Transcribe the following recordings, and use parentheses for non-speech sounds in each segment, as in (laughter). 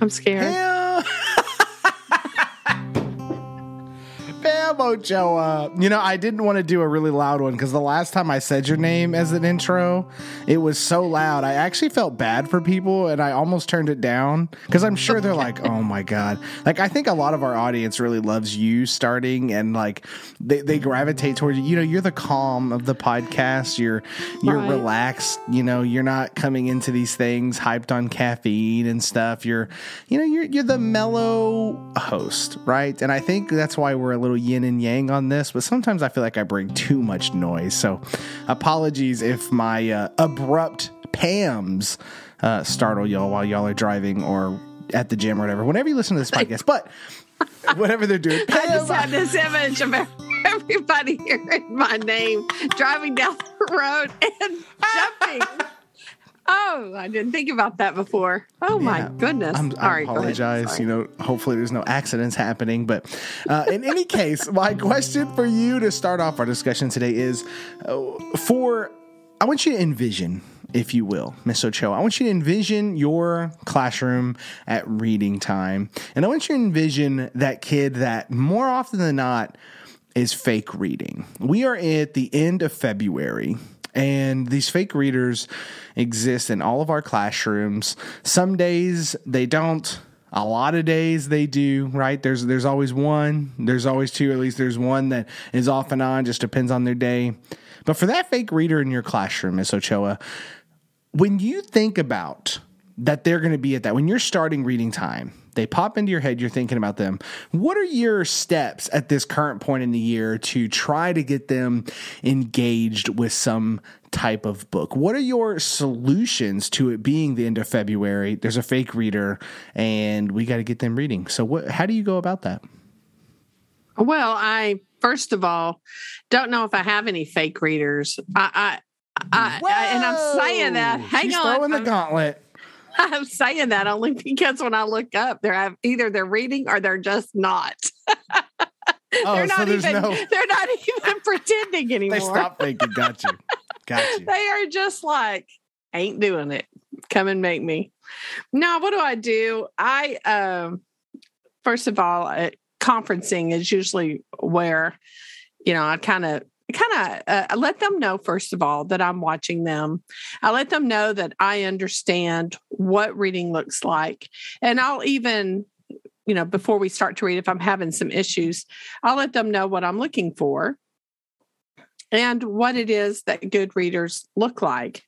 I'm scared. Pam. Pam Ochoa. Uh, you know, I didn't want to do a really loud one because the last time I said your name as an intro, it was so loud. I actually felt bad for people and I almost turned it down because I'm sure they're like, oh my God. Like, I think a lot of our audience really loves you starting and like they, they gravitate towards you. You know, you're the calm of the podcast. You're, you're Right. relaxed. You know, you're not coming into these things hyped on caffeine and stuff. You're, you know, you're, you're the mellow host, right? And I think that's why we're a little yin and yang on this, but sometimes I feel like I bring too much noise. So apologies if my uh, abrupt Pams uh, startle y'all while y'all are driving or at the gym or whatever, whenever you listen to this podcast. But (laughs) whatever they're doing, I just had this image of everybody (laughs) hearing my name driving down the road and (laughs) jumping. Oh, I didn't think about that before. Oh my goodness! I'm, I right, apologize. You know, hopefully there's no accidents happening. But uh, in any case, my question for you to start off our discussion today is uh, for I want you to envision, if you will, Miss Ochoa. I want you to envision your classroom at reading time, and I want you to envision that kid that more often than not is fake reading. We are at the end of February. And these fake readers exist in all of our classrooms. Some days they don't. A lot of days they do, right? There's there's always one, there's always two, at least there's one that is off and on, just depends on their day. But for that fake reader in your classroom, Miss Ochoa, when you think about that they're going to be at that when you're starting reading time they pop into your head you're thinking about them. What are your steps at this current point in the year to try to get them engaged with some type of book? What are your solutions to it being the end of february? There's a fake reader and we got to get them reading. So what how do you go about that? Well, I first of all don't know if I have any fake readers. I, I, I, I and I'm saying that. Hang She's on, throwing the I'm- gauntlet I'm saying that only (laughs) because when I look up, they're either they're reading or they're just not. (laughs) Oh, they're not there's even. no- (laughs) They're not even pretending anymore. they stop thinking got you got you they are just like ain't doing it come and make me now what do i do i um first of all uh, conferencing is usually where you know i kind of kind of uh, let them know first of all that i'm watching them i let them know that i understand what reading looks like and i'll even you know before we start to read if i'm having some issues i'll let them know what i'm looking for and what it is that good readers look like.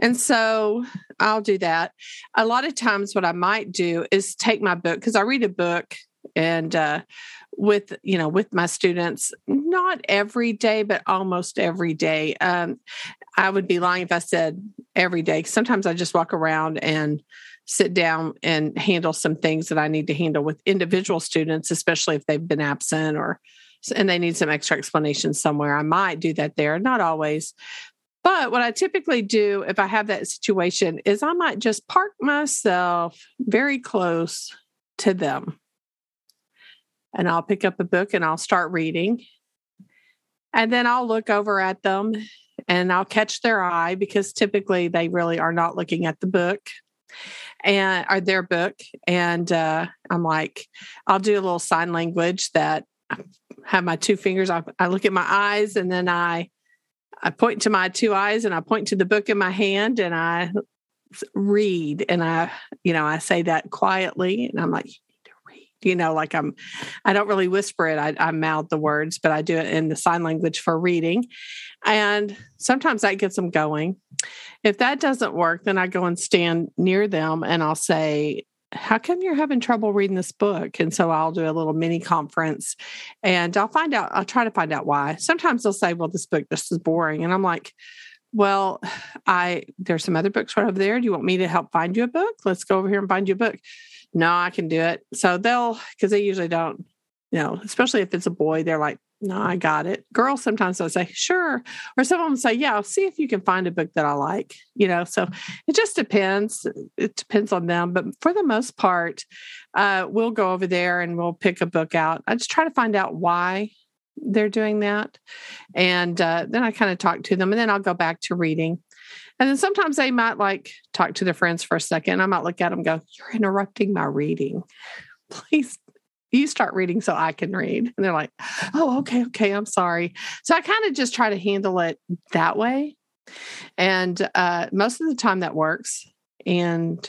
And so I'll do that. A lot of times, what I might do is take my book because I read a book and uh, with you know with my students not every day but almost every day um, i would be lying if i said every day sometimes i just walk around and sit down and handle some things that i need to handle with individual students especially if they've been absent or and they need some extra explanation somewhere. I might do that there, not always. But what I typically do if I have that situation is I might just park myself very close to them. And I'll pick up a book and I'll start reading. And then I'll look over at them and I'll catch their eye because typically they really are not looking at the book and or their book. And uh, I'm like, I'll do a little sign language that I have my two fingers. I, I look at my eyes and then I I point to my two eyes and I point to the book in my hand and I read and I, you know, I say that quietly and I'm like, you know, like I'm, I don't really whisper it. I, I mouth the words, but I do it in the sign language for reading. And sometimes that gets them going. If that doesn't work, then I go and stand near them and I'll say, how come you're having trouble reading this book? And so I'll do a little mini conference and I'll find out, I'll try to find out why. Sometimes they'll say, well, this book, just is boring. And I'm like, well, I there's some other books right over there. Do you want me to help find you a book? Let's go over here and find you a book. No, I can do it. So they'll because they usually don't, you know, especially if it's a boy, they're like, no, I got it. Girls sometimes they'll say, sure. Or some of them say, yeah, I'll see if you can find a book that I like, you know. So it just depends. It depends on them. But for the most part, uh, we'll go over there and we'll pick a book out. I just try to find out why they're doing that. And uh, then I kind of talk to them and then I'll go back to reading. And then sometimes they might like talk to their friends for a second. I might look at them go, You're interrupting my reading. (laughs) Please, you start reading so I can read. And they're like, Oh, okay, okay, I'm sorry. So I kind of just try to handle it that way. And uh, most of the time that works. And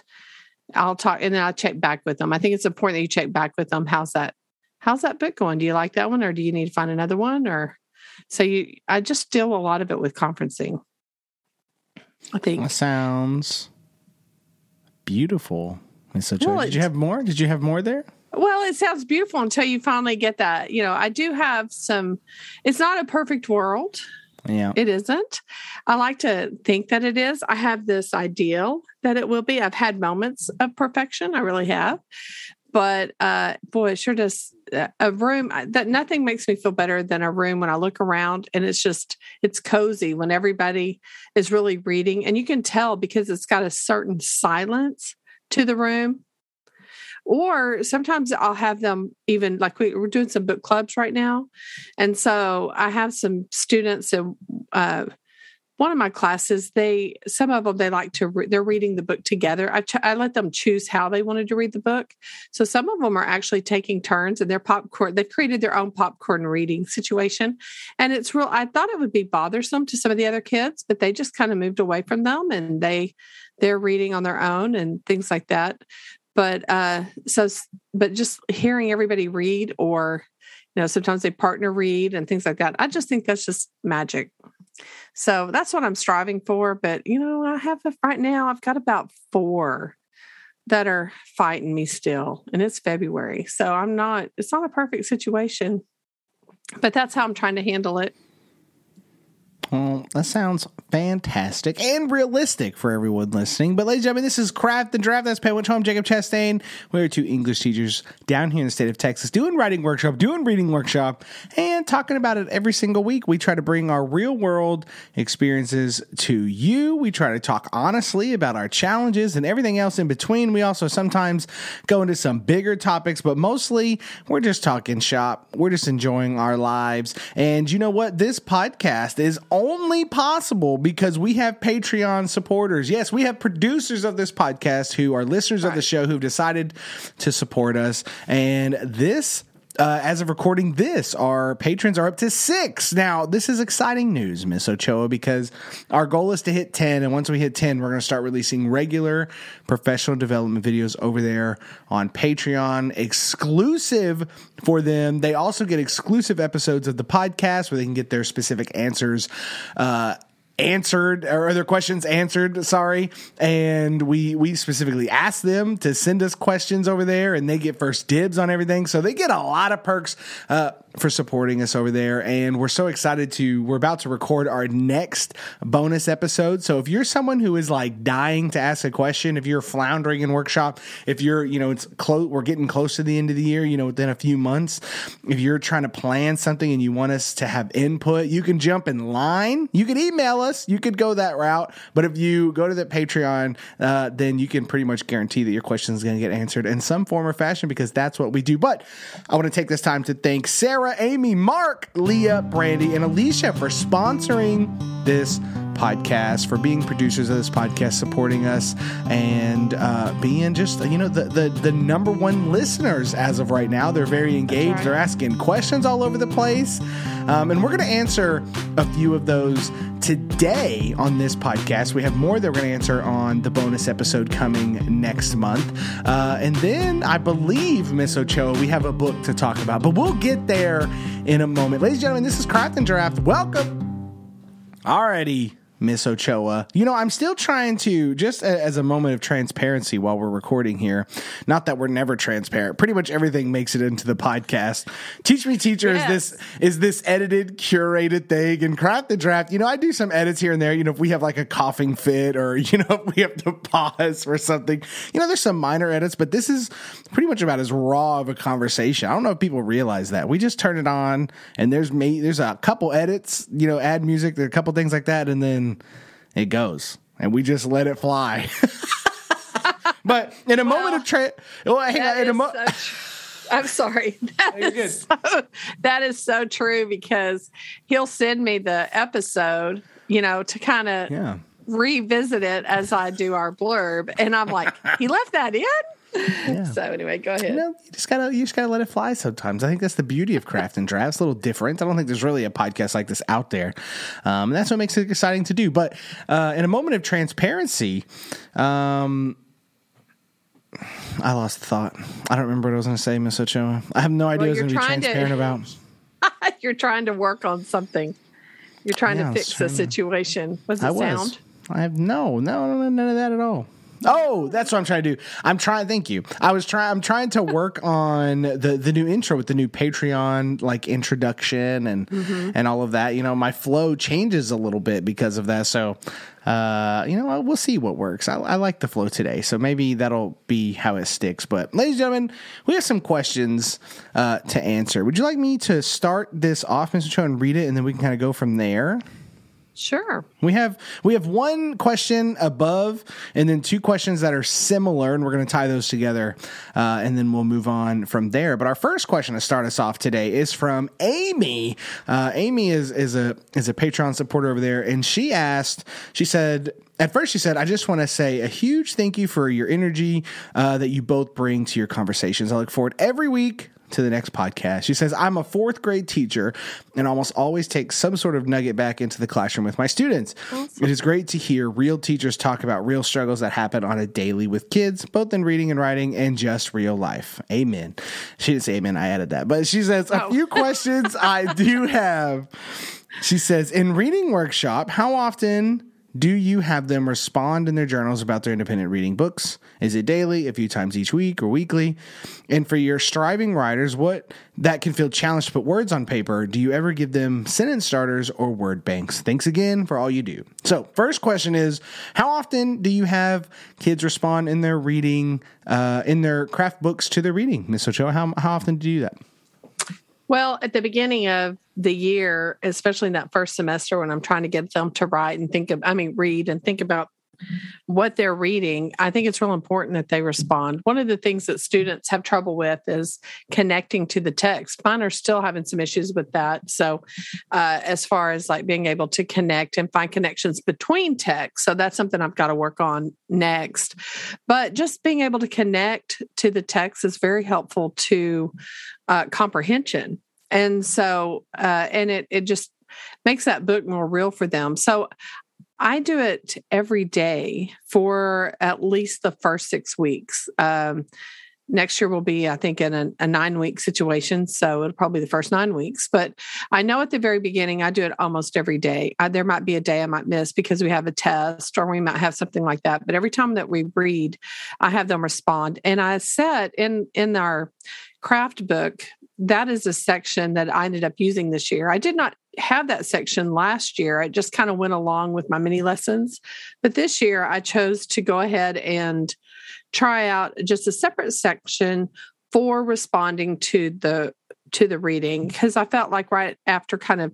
I'll talk and then I'll check back with them. I think it's important that you check back with them. How's that? How's that book going? Do you like that one or do you need to find another one? Or so you I just deal a lot of it with conferencing. I think That sounds beautiful. Miss Ochoa. Well, Did you have more? Did you have more there? Well, it sounds beautiful until you finally get that. You know, I do have some, it's not a perfect world. Yeah. It isn't. I like to think that it is. I have this ideal that it will be. I've had moments of perfection. I really have. But uh, boy, it sure does. uh, A room that nothing makes me feel better than a room when I look around and it's just, it's cozy when everybody is really reading. And you can tell because it's got a certain silence to the room or sometimes I'll have them even like we, we're doing some book clubs right now. And so I have some students in uh, one of my classes, they, some of them, they like to, re- they're reading the book together. I, ch- I let them choose how they wanted to read the book. So some of them are actually taking turns and they're popcorn, they've created their own popcorn reading situation. And it's real, I thought it would be bothersome to some of the other kids, but they just kind of moved away from them and they, they're reading on their own and things like that but uh so but just hearing everybody read or you know sometimes they partner read and things like that i just think that's just magic so that's what i'm striving for but you know i have a, right now i've got about four that are fighting me still and it's february so i'm not it's not a perfect situation but that's how i'm trying to handle it Well, that sounds fantastic and realistic for everyone listening. But, ladies and gentlemen, this is Craft and Draft. That's Witch Home, Jacob Chastain. We're two English teachers down here in the state of Texas doing writing workshop, doing reading workshop, and talking about it every single week. We try to bring our real world experiences to you. We try to talk honestly about our challenges and everything else in between. We also sometimes go into some bigger topics, but mostly we're just talking shop. We're just enjoying our lives. And you know what? This podcast is only possible because we have Patreon supporters. Yes, we have producers of this podcast who are listeners of the show who've decided to support us. And this uh, as of recording this, our patrons are up to six. Now, this is exciting news, Miss Ochoa, because our goal is to hit 10. And once we hit 10, we're going to start releasing regular professional development videos over there on Patreon, exclusive for them. They also get exclusive episodes of the podcast where they can get their specific answers. Uh, answered or their questions answered sorry. And we we specifically asked them to send us questions over there and they get first dibs on everything. So they get a lot of perks uh, for supporting us over there and we're so excited to we're about to record our next bonus episode. So if you're someone who is like dying to ask a question if you're floundering in workshop if you're you know it's close we're getting close to the end of the year you know within a few months if you're trying to plan something and you want us to have input you can jump in line. You can email us. You could go that route. But if you go to the patreon uh, then you can pretty much guarantee that your question is going to get answered in some form or fashion because that's what we do. But i want to take this time to thank sarah amy mark leah brandy and alicia for sponsoring this podcast for being producers of this podcast supporting us and uh, being just you know the, the the number one listeners as of right now. They're very engaged. Right. they're asking questions all over the place. Um, and we're going to answer a few of those today on this podcast. We have more that we're going to answer on the bonus episode coming next month. Uh, and then i believe miss ochoa we have a book to talk about but we'll get there in a moment. Ladies and gentlemen this is craft and draft. Welcome. Alrighty, Miss Ochoa. You know, I'm still trying to just a, as a moment of transparency while we're recording here. Not that we're never transparent. Pretty much everything makes it into the podcast. Teach me, teacher, Yes. is this is this edited, curated thing? And craft the draft. You know, I do some edits here and there. You know, if we have like a coughing fit or (laughs) you know if we have to pause for something. You know, there's some minor edits, but this is pretty much about as raw of a conversation. I don't know if people realize that. We just turn it on and there's me. There's a couple edits. You know, add music. There are a couple things like that, and then it goes, and we just let it fly. (laughs) but in a moment of tra- well, hang on, in a mo- so tr- I'm sorry. (laughs) That so, that is so true because he'll send me the episode, you know, to kind of yeah. revisit it as I do our blurb, and I'm like, he left that in. Yeah. So anyway, go ahead. You, know, you just gotta you just gotta let it fly sometimes. I think that's the beauty of craft and drafts. a little different. I don't think there's really a podcast like this out there. Um, and that's what makes it exciting to do. But uh, in a moment of transparency, um, I lost the thought. I don't remember what I was going to say, Miss Ochoa. I have no idea well, what I was going to be transparent to, about. (laughs) you're trying to work on something. You're trying yeah, to fix the situation. Was it I sound? Was. I have no, no, no, none of that at all. Oh, that's what I'm trying to do. I'm trying. Thank you. I was trying. I'm trying to work (laughs) on the the new intro with the new Patreon like introduction and mm-hmm. and all of that. You know, my flow changes a little bit because of that. So, uh, you know, we'll see what works. I, I like the flow today, so maybe that'll be how it sticks. But, ladies and gentlemen, we have some questions uh, to answer. Would you like me to start this off, Mr. Cho, and read it, and then we can kind of go from there? Sure. We have we have one question above, and then two questions that are similar, and we're going to tie those together, uh, and then we'll move on from there. But our first question to start us off today is from Amy. Uh, Amy is is a is a Patreon supporter over there, and she asked. She said. At first, she said, I just want to say a huge thank you for your energy uh, that you both bring to your conversations. I look forward every week to the next podcast. She says, I'm a fourth grade teacher and almost always take some sort of nugget back into the classroom with my students. Awesome. It is great to hear real teachers talk about real struggles that happen on a daily with kids, both in reading and writing and just real life. Amen. She didn't say amen. I added that. But she says, oh. a few questions I do have. She says, in reading workshop, how often do you have them respond in their journals about their independent reading books? Is it daily, a few times each week, or weekly? And for your striving writers, what that can feel challenged to put words on paper, do you ever give them sentence starters or word banks? Thanks again for all you do. So, first question is How often do you have kids respond in their reading, uh, in their craft books to their reading? Miss Ochoa, how, how often do you do that? Well, at the beginning of the year, especially in that first semester when I'm trying to get them to write and think of, I mean, read and think about what they're reading, I think it's real important that they respond. One of the things that students have trouble with is connecting to the text. Mine are still having some issues with that. So, uh, as far as like being able to connect and find connections between texts, so that's something I've got to work on next. But just being able to connect to the text is very helpful to uh, comprehension. And so, uh, and it it just makes that book more real for them. So I do it every day for at least the first six weeks. Um, next year will be, I think, in a, a, nine week situation. So it'll probably be the first nine weeks. But I know at the very beginning, I do it almost every day. I, there might be a day I might miss because we have a test or we might have something like that. But every time that we read, I have them respond. And I said in in our craft book, that is a section that I ended up using this year. I did not have that section last year. I just kind of went along with my mini lessons. But this year I chose to go ahead and try out just a separate section for responding to the to the reading because I felt like right after kind of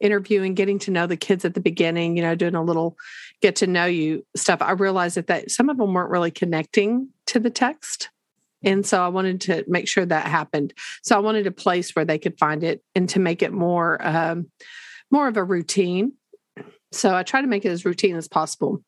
interviewing, getting to know the kids at the beginning, you know, doing a little get to know you stuff, I realized that, that some of them weren't really connecting to the text. And so I wanted to make sure that happened. So I wanted a place where they could find it and to make it more um, more of a routine. So I try to make it as routine as possible.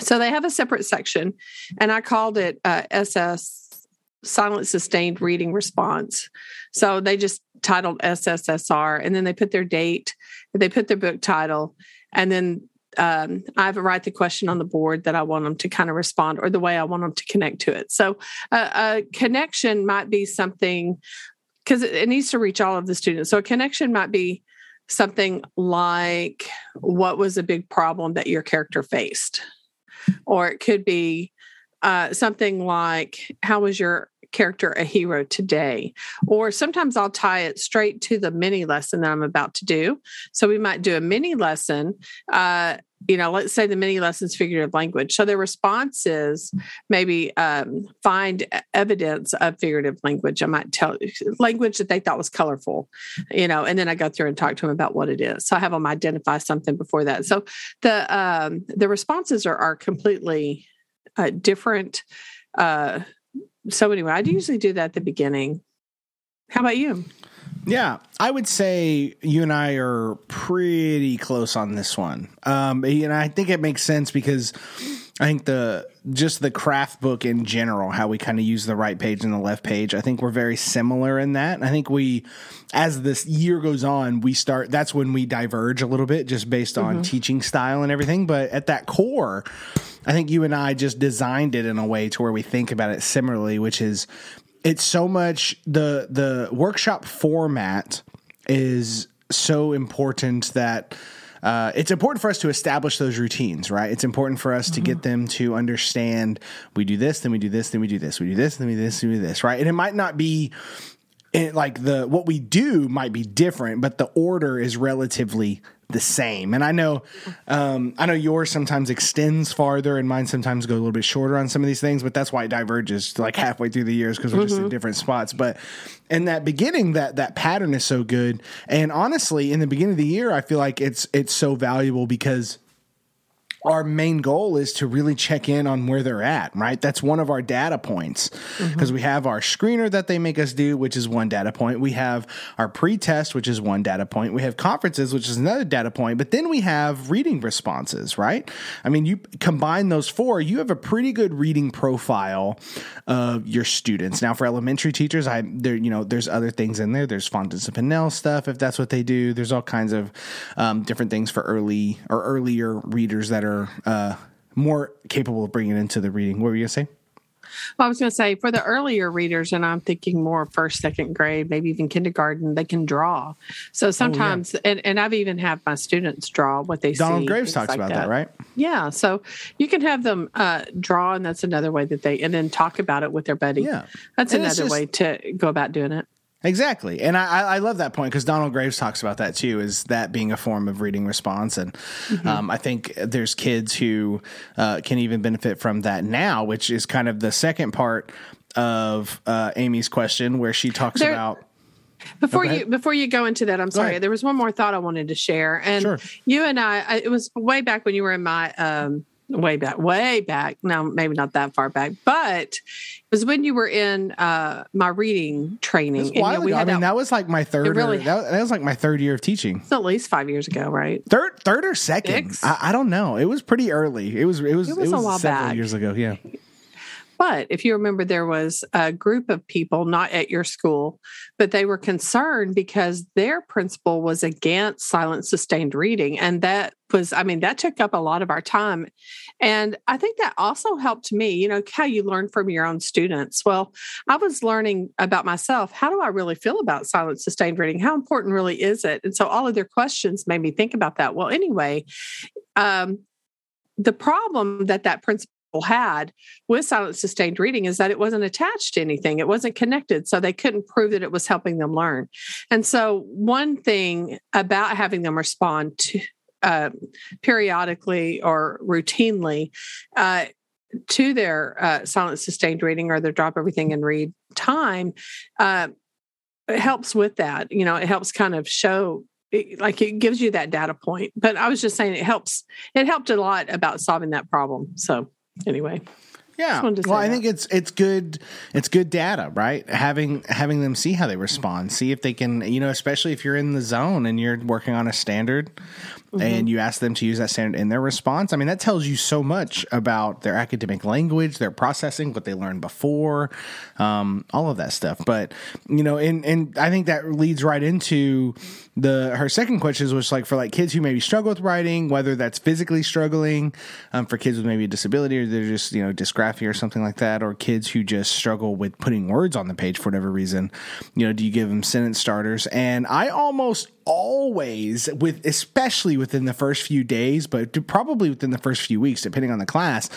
So they have a separate section, and I called it uh, SS Silent Sustained Reading Response. So they just titled SSSR, and then they put their date, they put their book title, and then um, I have a write the question on the board that I want them to kind of respond or the way I want them to connect to it. So uh, a connection might be something because it, it needs to reach all of the students. So a connection might be something like what was a big problem that your character faced, or it could be uh, something like how was your character a hero today. Or sometimes I'll tie it straight to the mini lesson that I'm about to do. So we might do a mini lesson. Uh, you know, let's say the mini lessons figurative language. So their response is maybe um, find evidence of figurative language. I might tell language that they thought was colorful, you know, and then I go through and talk to them about what it is. So I have them identify something before that. So the um, the responses are are completely uh, different uh, so anyway, I usually do that at the beginning. How about you? Yeah, I would say you and I are pretty close on this one. Um, and I think it makes sense because I think the just the craft book in general, how we kind of use the right page and the left page, I think we're very similar in that. I think we, as this year goes on, we start. That's when we diverge a little bit, just based on mm-hmm. teaching style and everything. But at that core, I think you and I just designed it in a way to where we think about it similarly, which is it's so much the the workshop format is so important that uh, it's important for us to establish those routines, right? It's important for us mm-hmm. to get mm-hmm. them to understand we do this, then we do this, then we do this, we do this, then we do this, then we do this, right? And it might not be it, like the what we do might be different, but the order is relatively the same. And I know, um, I know yours sometimes extends farther, and mine sometimes go a little bit shorter on some of these things. But that's why it diverges like halfway through the years because we're mm-hmm. just in mm-hmm. different spots. But in that beginning, that that pattern is so good. And honestly, in the beginning of the year, I feel like it's it's so valuable because our main goal is to really check in on where they're at, right? That's one of our data points because mm-hmm. we have our screener that they make us do, which is one data point. We have our pre test, which is one data point. We have conferences, which is another data point. But then we have reading responses, right? I mean, you combine those four, you have a pretty good reading profile of your students. Now, for elementary teachers, I there, you know, there's other things in there. There's Fountas and Pinnell stuff if that's what they do. There's all kinds of um, different things for early or earlier readers that are are uh, more capable of bringing it into the reading. What were you going to say? Well, I was going to say for the earlier readers, and I'm thinking more first, second grade, maybe even kindergarten, they can draw. So sometimes, oh, yeah. and, and I've even had my students draw what they Donald see. Donald Graves talks like about that. that. right? Yeah. So you can have them uh, draw, and that's another way that they, and then talk about it with their buddy. Yeah. That's and another just, way to go about doing it. Exactly, and I, I love that point because Donald Graves talks about that too. Is that being a form of reading response, and mm-hmm. um, I think there's kids who uh, can even benefit from that now, which is kind of the second part of uh, Amy's question, where she talks there, about. Before you before you go into that, I'm sorry. There was one more thought I wanted to share, and sure. you and I, I, It was way back when you were in my um, way back, way back. No, maybe not that far back, but it was when you were in uh, my reading training. And, you know, I mean, that, that, was like my third. Really, or, that, that, was like my third year of teaching. It's at least five years ago, right? Third, third or second? I, I, don't know. It was pretty early. It was. It was. It was, it was a while several back. years ago. Yeah. But if you remember, there was a group of people not at your school, but they were concerned because their principal was against silent sustained reading. And that was, I mean, that took up a lot of our time. And I think that also helped me, you know, how you learn from your own students. Well, I was learning about myself. How do I really feel about silent sustained reading? How important really is it? And so all of their questions made me think about that. Well, anyway, um, the problem that that principal had with silent sustained reading is that it wasn't attached to anything. It wasn't connected so they couldn't prove that it was helping them learn. And so one thing about having them respond to uh, periodically or routinely uh, to their uh, silent sustained reading or their drop everything and read time uh, it helps with that. You know it helps kind of show like it gives you that data point. But i was just saying it helps it helped a lot about solving that problem so anyway. Yeah. Well, I that. think it's it's good it's good data, right? Having having them see how they respond, see if they can, you know, especially if you're in the zone and you're working on a standard mm-hmm. and you ask them to use that standard in their response, I mean, that tells you so much about their academic language, their processing, what they learned before, um, all of that stuff. But you know, and and I think that leads right into the her second question was like for like kids who maybe struggle with writing, whether that's physically struggling, um, for kids with maybe a disability or they're just you know dysgraphia or something like that, or kids who just struggle with putting words on the page for whatever reason. You know, do you give them sentence starters? And I almost always with especially within the first few days but probably within the first few weeks depending on the class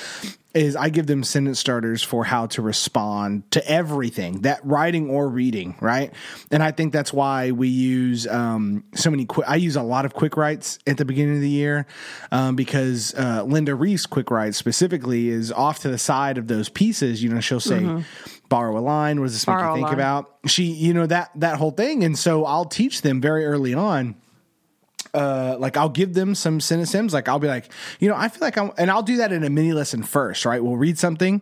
is I give them sentence starters for how to respond to everything that writing or reading, right? And I think that's why we use um, so many. Qu- I use a lot of quick writes at the beginning of the year um, because uh, Linda Rief quick writes specifically is off to the side of those pieces. You know, she'll say. Mm-hmm borrow a line. What does this make you think about? She, you know, that that whole thing. And so I'll teach them very early on uh, like I'll give them some synonyms. Like I'll be like, you know, I feel like I'm, and I'll do that in a mini lesson first, right? We'll read something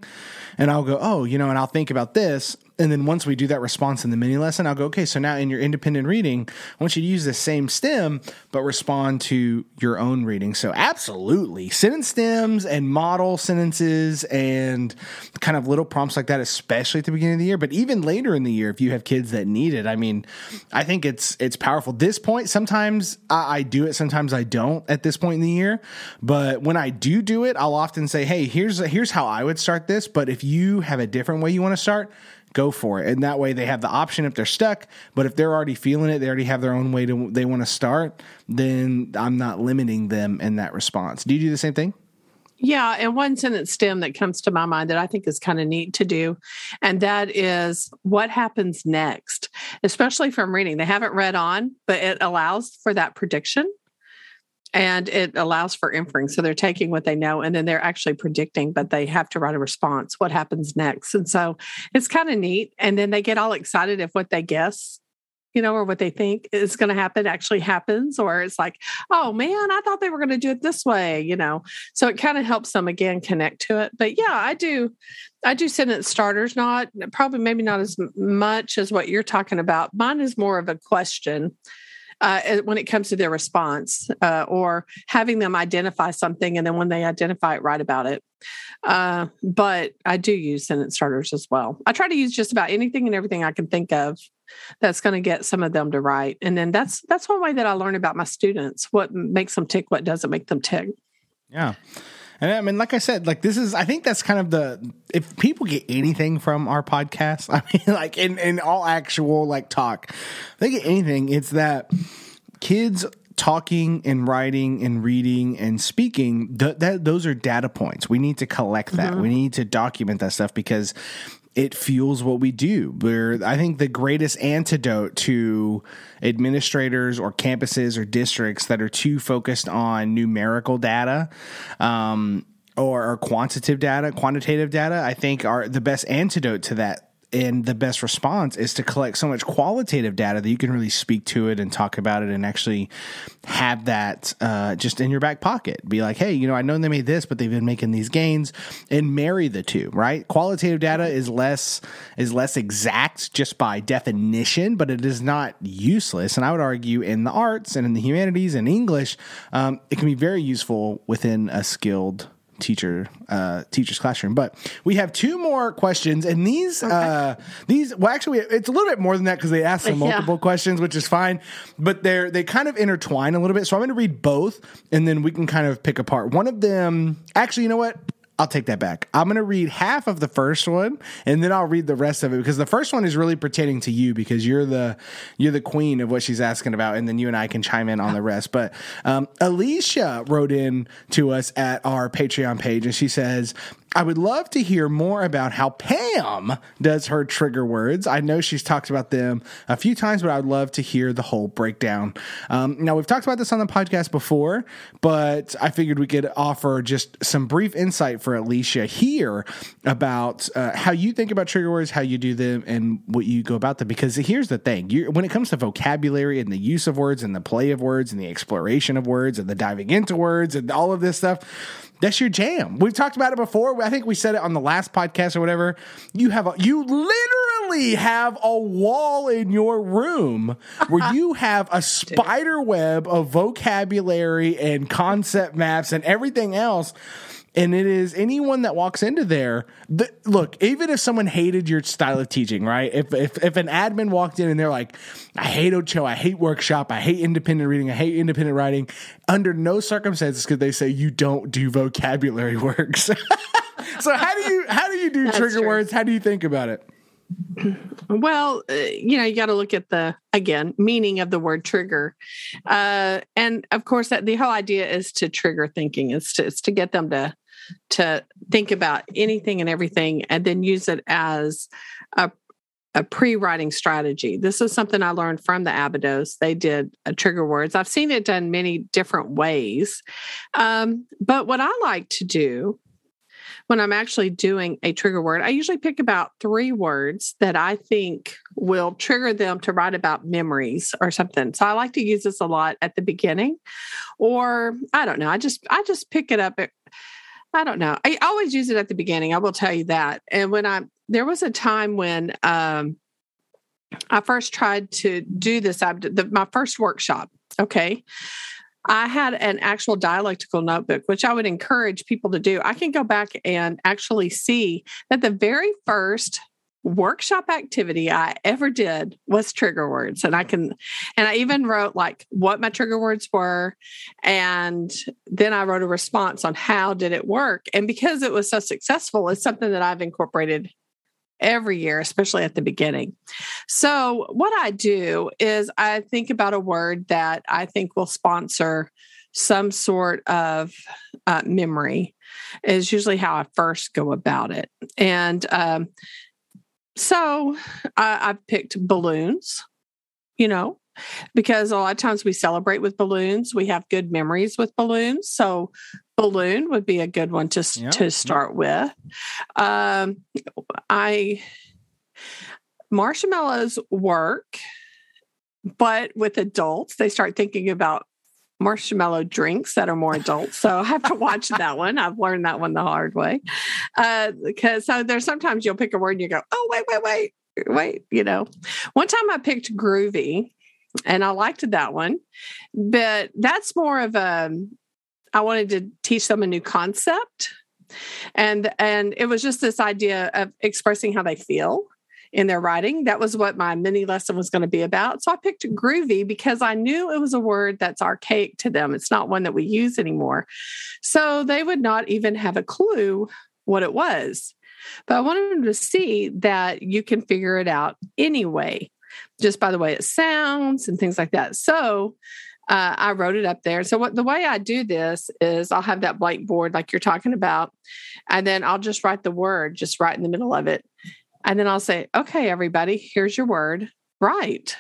and I'll go, oh, you know, and I'll think about this. And then once we do that response in the mini lesson, I'll go, okay, so now in your independent reading, I want you to use the same stem, but respond to your own reading. So, absolutely, sentence stems and model sentences and kind of little prompts like that, especially at the beginning of the year, but even later in the year, if you have kids that need it. I mean, I think it's it's powerful. This point, sometimes I, I do it, sometimes I don't at this point in the year. But when I do do it, I'll often say, hey, here's here's how I would start this. But if you have a different way you want to start, go for it. And that way they have the option if they're stuck. But if they're already feeling it, they already have their own way to they want to start, then I'm not limiting them in that response. Do you do the same thing? Yeah, and one sentence stem that comes to my mind that I think is kind of neat to do, and that is what happens next, especially from reading. They haven't read on, but it allows for that prediction and it allows for inferring. So they're taking what they know and then they're actually predicting, but they have to write a response. What happens next? And so it's kind of neat. And then they get all excited if what they guess you know, or what they think is going to happen actually happens, or it's like, oh man, I thought they were going to do it this way, you know. So it kind of helps them again connect to it. But yeah, I do, I do sentence starters, not probably maybe not as much as what you're talking about. Mine is more of a question uh, when it comes to their response uh, or having them identify something and then when they identify it write about it. Uh, but i do use sentence starters as well. I try to use just about anything and everything i can think of that's going to get some of them to write. And then that's that's one way that i learn about my students what makes them tick what doesn't make them tick. Yeah and I mean, like I said, like this is, I think that's kind of the, if people get anything from our podcast, (laughs) I mean, like in, in all actual like talk, they get anything, it's that kids talking and writing and reading and speaking th- that those are data points we need to collect that mm-hmm. we need to document that stuff because it fuels what we do. Where I think the greatest antidote to administrators or campuses or districts that are too focused on numerical data um, or, or quantitative data, quantitative data, I think are the best antidote to that and the best response is to collect so much qualitative data that you can really speak to it and talk about it and actually have that uh, just in your back pocket. Be like, hey, you know, I know they made this, but they've been making these gains, and marry the two. Right? Qualitative data is less is less exact just by definition, but it is not useless. And I would argue in the arts and in the humanities and English, um, it can be very useful within a skilled teacher uh, teacher's classroom. But we have two more questions, and these okay. uh, these well, actually, it's a little bit more than that because they ask some multiple yeah. questions, which is fine. But they're they kind of intertwine a little bit. So I'm going to read both, and then we can kind of pick apart. One of them, actually, you know what? I'll take that back. I'm going to read half of the first one and then I'll read the rest of it because the first one is really pertaining to you because you're the you're the queen of what she's asking about and then you and I can chime in on the rest. But um, Alicia wrote in to us at our Patreon page and she says, I would love to hear more about how Pam does her trigger words. I know she's talked about them a few times, but I would love to hear the whole breakdown. Um, now, we've talked about this on the podcast before, but I figured we could offer just some brief insight for Alicia here about uh, how you think about trigger words, how you do them, and what you go about them. Because here's the thing you when it comes to vocabulary and the use of words and the play of words and the exploration of words and the diving into words and all of this stuff, that's your jam. We've talked about it before. I think we said it on the last podcast or whatever. You have a, you literally have a wall in your room where you (laughs) have a spider web of vocabulary and concept maps and everything else and it is anyone that walks into there. The, look, even if someone hated your style of teaching, right? If, if if an admin walked in and they're like, "I hate Ocho, I hate workshop, I hate independent reading, I hate independent writing," under no circumstances could they say you don't do vocabulary (laughs) works. so how do you how do you do That's trigger true. words? How do you think about it? Well, uh, you know, you got to look at the again meaning of the word trigger, uh, and of course, that the whole idea is to trigger thinking. Is to it's to get them to to think about anything and everything and then use it as a a pre-writing strategy. This is something I learned from the Abydos. They did uh, trigger words. I've seen it done many different ways, um, but what I like to do when I'm actually doing a trigger word, I usually pick about three words that I think will trigger them to write about memories or something. So I like to use this a lot at the beginning, or I don't know. I just I just pick it up at I don't know. I always use it at the beginning. I will tell you that. And when I'm there was a time when um, I first tried to do this. I, the, my first workshop. Okay. I had an actual dialectical notebook, which I would encourage people to do. I can go back and actually see that the very first workshop activity I ever did was trigger words. And I can, and I even wrote like what my trigger words were. And then I wrote a response on how did it work. And because it was so successful, it's something that I've incorporated every year, especially at the beginning. So, what I do is I think about a word that I think will sponsor some sort of uh, memory, is usually how I first go about it. And um, so I, I've picked balloons, you know, because a lot of times we celebrate with balloons. We have good memories with balloons. So balloon would be a good one to yeah. to start with. Um, I marshmallows work, but with adults, they start thinking about marshmallow drinks that are more adult. So I have to watch (laughs) that one. I've learned that one the hard way. Uh, because so there's sometimes you'll pick a word and you go, oh, wait, wait, wait, wait, you know. One time I picked groovy and I liked that one, but that's more of a, I wanted to teach them a new concept. And and it was just this idea of expressing how they feel in their writing. That was what my mini lesson was going to be about. So I picked groovy because I knew it was a word that's archaic to them. It's not one that we use anymore. So they would not even have a clue what it was. But I wanted them to see that you can figure it out anyway, just by the way it sounds and things like that. So uh, I wrote it up there. So what the way I do this is I'll have that blank board like you're talking about, and then I'll just write the word just right in the middle of it, and then I'll say, "Okay, everybody, here's your word. Write."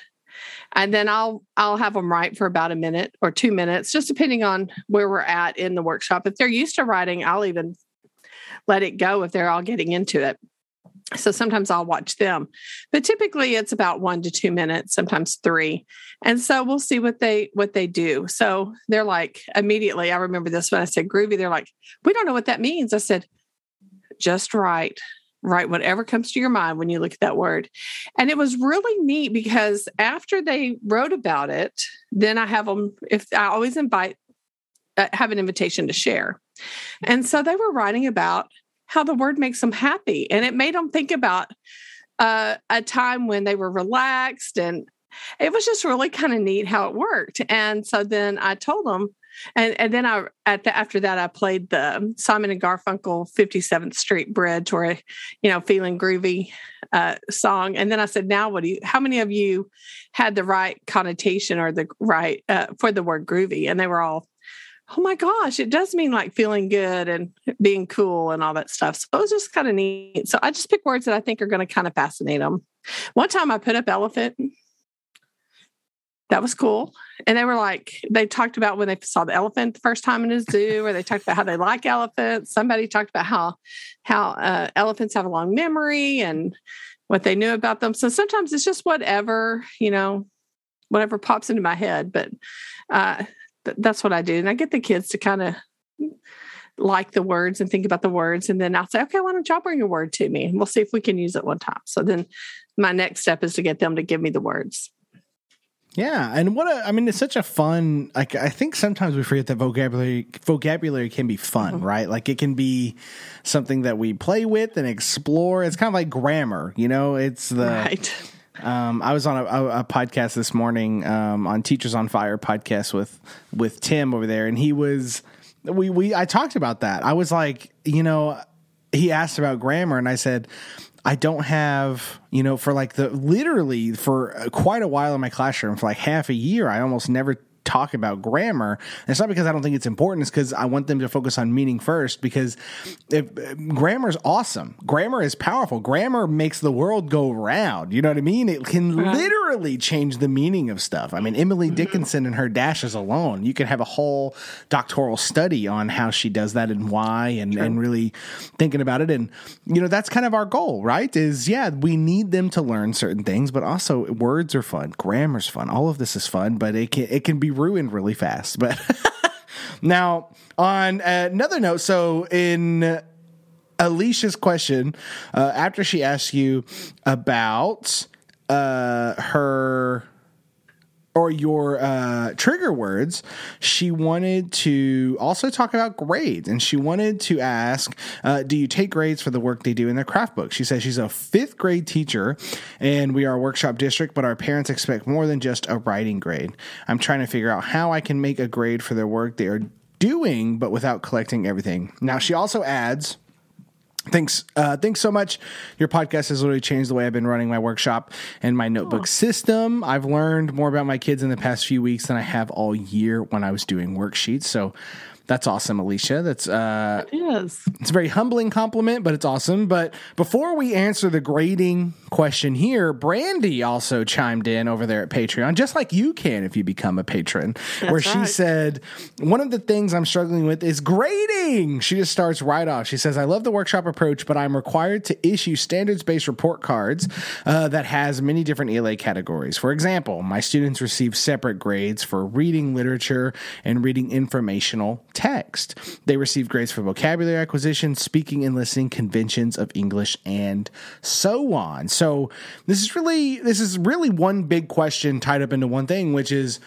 And then I'll I'll have them write for about a minute or two minutes, just depending on where we're at in the workshop. If they're used to writing, I'll even let it go if they're all getting into it. So sometimes I'll watch them, but typically it's about one to two minutes, sometimes three. And so we'll see what they what they do. So they're like immediately. I remember this when I said groovy. They're like, we don't know what that means. I said, just write write whatever comes to your mind when you look at that word. And it was really neat because after they wrote about it, then I have them, if I always invite, uh, have an invitation to share. And so they were writing about how the word makes them happy. And it made them think about uh, a time when they were relaxed. And it was just really kind of neat how it worked. And so then I told them, and and then I at the, after that I played the Simon and Garfunkel 57th Street Bridge or a, you know feeling groovy uh, song and then I said now what do you how many of you had the right connotation or the right uh, for the word groovy and they were all oh my gosh, it does mean like feeling good and being cool and all that stuff. So it was just kind of neat. So I just pick words that I think are going to kind of fascinate them. One time I put up elephant. That was cool. And they were like, they talked about when they saw the elephant the first time in a zoo, or they talked about how they like elephants. Somebody talked about how how uh, elephants have a long memory and what they knew about them. So sometimes it's just whatever, you know, whatever pops into my head. But uh, that's what I do. And I get the kids to kind of like the words and think about the words. And then I'll say, okay, why don't y'all bring a word to me? And we'll see if we can use it one time. So then my next step is to get them to give me the words. Yeah, and what a I mean, it's such a fun. Like I think sometimes we forget that vocabulary vocabulary can be fun, mm-hmm. right? Like it can be something that we play with and explore. It's kind of like grammar, you know. It's the right. Um, I was on a, a, a podcast this morning um, on Teachers on Fire podcast with with Tim over there, and he was we we I talked about that. I was like, you know, he asked about grammar, and I said. I don't have, you know, for like the literally for uh, quite a while in my classroom, for like half a year, I almost never talk about grammar. And it's not because I don't think it's important, it's because I want them to focus on meaning first. Because if grammar is awesome, grammar is powerful, grammar makes the world go round. You know what I mean? It can right. literally change the meaning of stuff. I mean, Emily mm-hmm. Dickinson and her dashes alone, you could have a whole doctoral study on how she does that and why, and, and really thinking about it. And, you know, that's kind of our goal, right? Is yeah, we need them to learn certain things, but also words are fun, grammar's fun, all of this is fun, but it can, it can be ruined really fast. But (laughs) now, on another note, so in Alicia's question uh, after she asked you about uh, her or your uh, trigger words, she wanted to also talk about grades. And she wanted to ask uh, Do you take grades for the work they do in their craft book? She says she's a fifth grade teacher and we are a workshop district, but our parents expect more than just a writing grade. I'm trying to figure out how I can make a grade for their work they are doing, but without collecting everything. Now, she also adds, Thanks. Uh, thanks so much. Your podcast has literally changed the way I've been running my workshop and my notebook oh. system. I've learned more about my kids in the past few weeks than I have all year when I was doing worksheets. So that's awesome, Alicia. That's uh, it is. It's a very humbling compliment, but it's awesome. But before we answer the grading question here, Brandy also chimed in over there at Patreon, just like you can if you become a patron, That's where she said one of the things I'm struggling with is grading. She just starts right off. She says, "I love the workshop approach, but I'm required to issue standards-based report cards uh, that has many different ELA categories. For example, my students receive separate grades for reading literature and reading informational." Text. They receive grades for vocabulary acquisition, speaking and listening, conventions of English, and so on. So this is really this is really one big question tied up into one thing, which is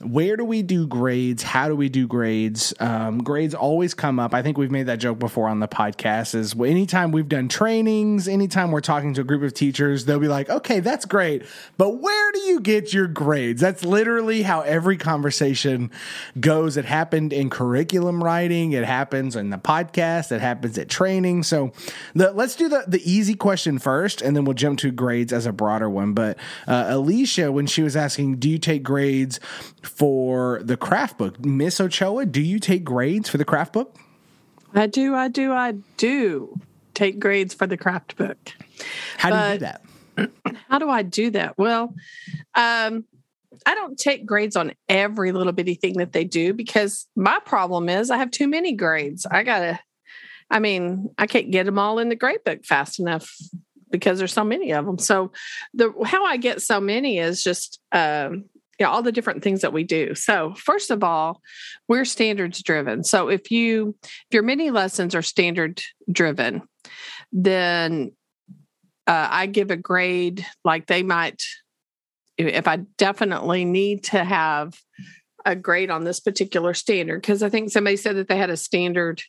where do we do grades? How do we do grades? Um, grades always come up. I think we've made that joke before on the podcast. Is anytime we've done trainings, anytime we're talking to a group of teachers, they'll be like, "Okay, that's great, but where do you get your grades?" That's literally how every conversation goes. It happened in curriculum writing. It happens in the podcast. It happens at training. So the, let's do the the easy question first, and then we'll jump to grades as a broader one. But uh, Alicia, when she was asking, "Do you take grades?" For the craft book. Miss Ochoa, do you take grades for the craft book? I do, I do, I do take grades for the craft book. How but do you do that? (clears throat) How do I do that? Well, um, I don't take grades on every little bitty thing that they do because my problem is I have too many grades. I gotta, I mean, I can't get them all in the grade book fast enough because there's so many of them. So the how I get so many is just um, yeah, all the different things that we do. So, first of all, we're standards driven. So, if you if your mini lessons are standard driven, then uh, I give a grade like they might. If I definitely need to have a grade on this particular standard, because I think somebody said that they had a standard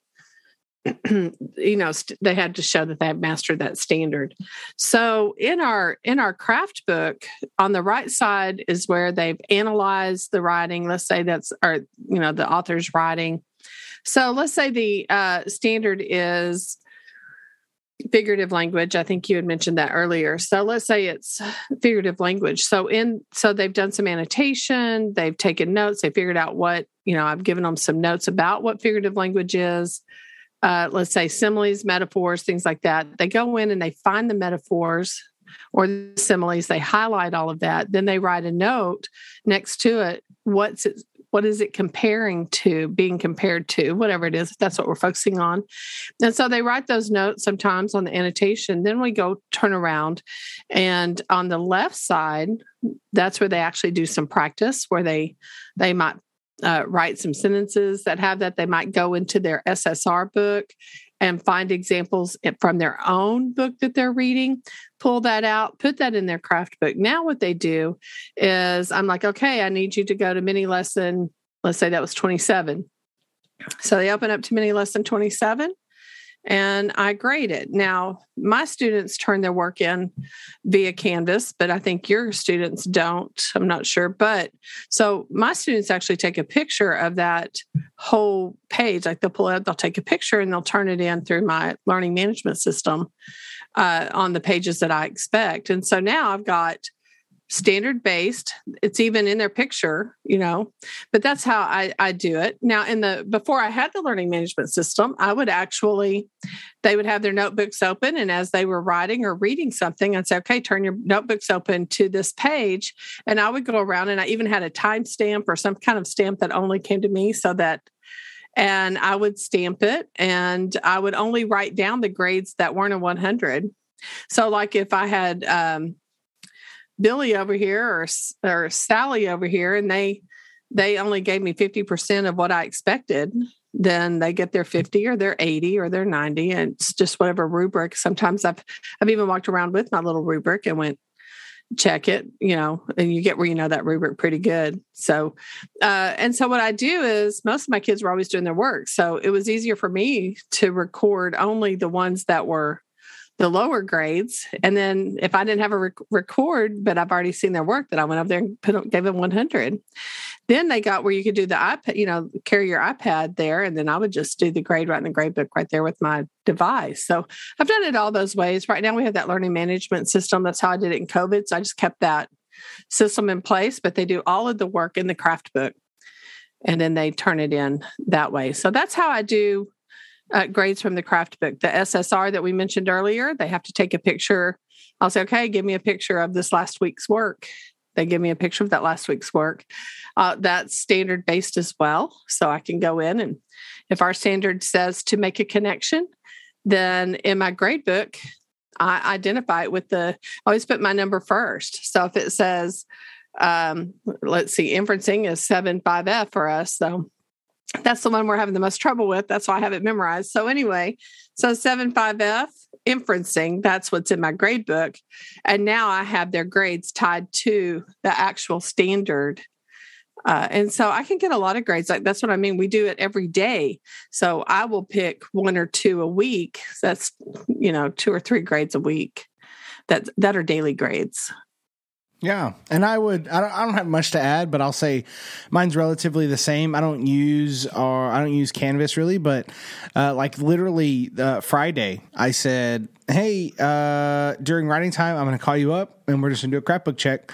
(clears throat) you know st- they had to show that they had mastered that standard. So in our in our craft book on the right side is where they've analyzed the writing. Let's say that's or you know the author's writing. So let's say the uh, standard is figurative language. I think you had mentioned that earlier. So let's say it's figurative language. So in so they've done some annotation they've taken notes they figured out what you know i've given them some notes about what figurative language is uh, let's say similes, metaphors, things like that. They go in and they find the metaphors or the similes, they highlight all of that. Then they write a note next to it. What's it? What is it comparing to, being compared to, whatever it is, that's what we're focusing on. And so they write those notes sometimes on the annotation. Then we go turn around. And on the left side, that's where they actually do some practice where they they might uh, write some sentences that have that. They might go into their SSR book and find examples from their own book that they're reading, pull that out, put that in their craft book. Now, what they do is I'm like, okay, I need you to go to mini lesson, let's say that was 27. So they open up to mini lesson 27 and I grade it. Now, my students turn their work in via Canvas, but I think your students don't. I'm not sure. But so my students actually take a picture of that whole page. Like they'll pull it, they'll take a picture and they'll turn it in through my learning management system uh, on the pages that I expect. And so now I've got standard based it's even in their picture you know but that's how I, I do it. Now in the before i had the learning management system i would actually they would have their notebooks open and as they were writing or reading something i'd say okay turn your notebooks open to this page and i would go around and i even had a timestamp or some kind of stamp that only came to me so that and i would stamp it and i would only write down the grades that weren't a 100 so like if i had um, Billy over here or or Sally over here, and they they only gave me fifty percent of what I expected. then they get their 50 or their 80 or their 90 and it's just whatever rubric sometimes i've i've even walked around with my little rubric and went check it you know and you get where you know that rubric pretty good so uh, and so what i do is most of my kids were always doing their work so it was easier for me to record only the ones that were the lower grades. And then if I didn't have a rec- record, but I've already seen their work, then I went up there and put, gave them 100. Then they got where you could do the iPad, you know, carry your iPad there. And then I would just do the grade right in the grade book right there with my device. So I've done it all those ways. Right now we have that learning management system. That's how I did it in COVID. So I just kept that system in place, but they do all of the work in the craft book and then they turn it in that way. So that's how I do uh, grades from the craft book. The SSR that we mentioned earlier, they have to take a picture. I'll say, okay, give me a picture of this last week's work. They give me a picture of that last week's work. Uh, that's standard based as well. So I can go in and if our standard says to make a connection, then in my grade book, I identify it with the, I always put my number first. So if it says, um, let's see, inferencing is 7 5F for us. So that's the one we're having the most trouble with. That's why I have it memorized. So anyway, so 75F inferencing, that's what's in my grade book. And now I have their grades tied to the actual standard. Uh, and so I can get a lot of grades. Like that's what I mean. We do it every day. So I will pick one or two a week. That's, you know, two or three grades a week that that are daily grades. Yeah, and I would I don't, I don't have much to add, but I'll say mine's relatively the same. I don't use or I don't use Canvas really, but uh, like literally uh, Friday, I said, "Hey, uh, during writing time, I'm going to call you up, and we're just going to do a craft book check."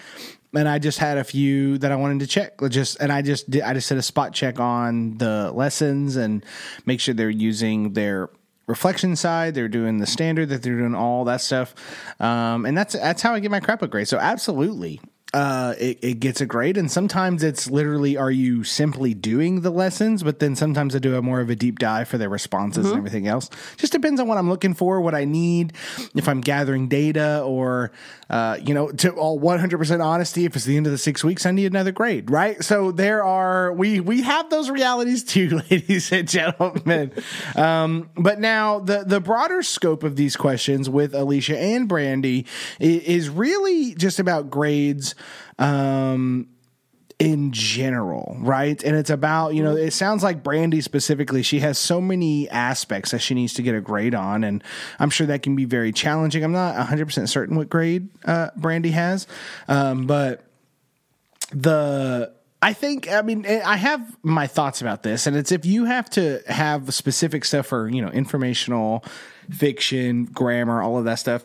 And I just had a few that I wanted to check. Just and I just did, I just did a spot check on the lessons and make sure they're using their reflection side. They're doing the standard that they're doing all that stuff, um, and that's that's how I get my crap book grade. So absolutely, uh, it, it, gets a grade. And sometimes it's literally, are you simply doing the lessons? But then sometimes I do a more of a deep dive for their responses mm-hmm. and everything else. Just depends on what I'm looking for, what I need, if I'm gathering data or, uh, you know, to all 100% honesty, if it's the end of the six weeks, I need another grade, right? So there are, we, we have those realities too, (laughs) ladies and gentlemen. Um, but now the, the broader scope of these questions with Alicia and Brandy is, is really just about grades um, in general, right? And it's about, you know, it sounds like Brandy specifically, she has so many aspects that she needs to get a grade on. And I'm sure that can be very challenging. I'm not 100% certain what grade uh, Brandy has, um, but the. I think I mean I have my thoughts about this, and it's if you have to have specific stuff for you know informational fiction, grammar, all of that stuff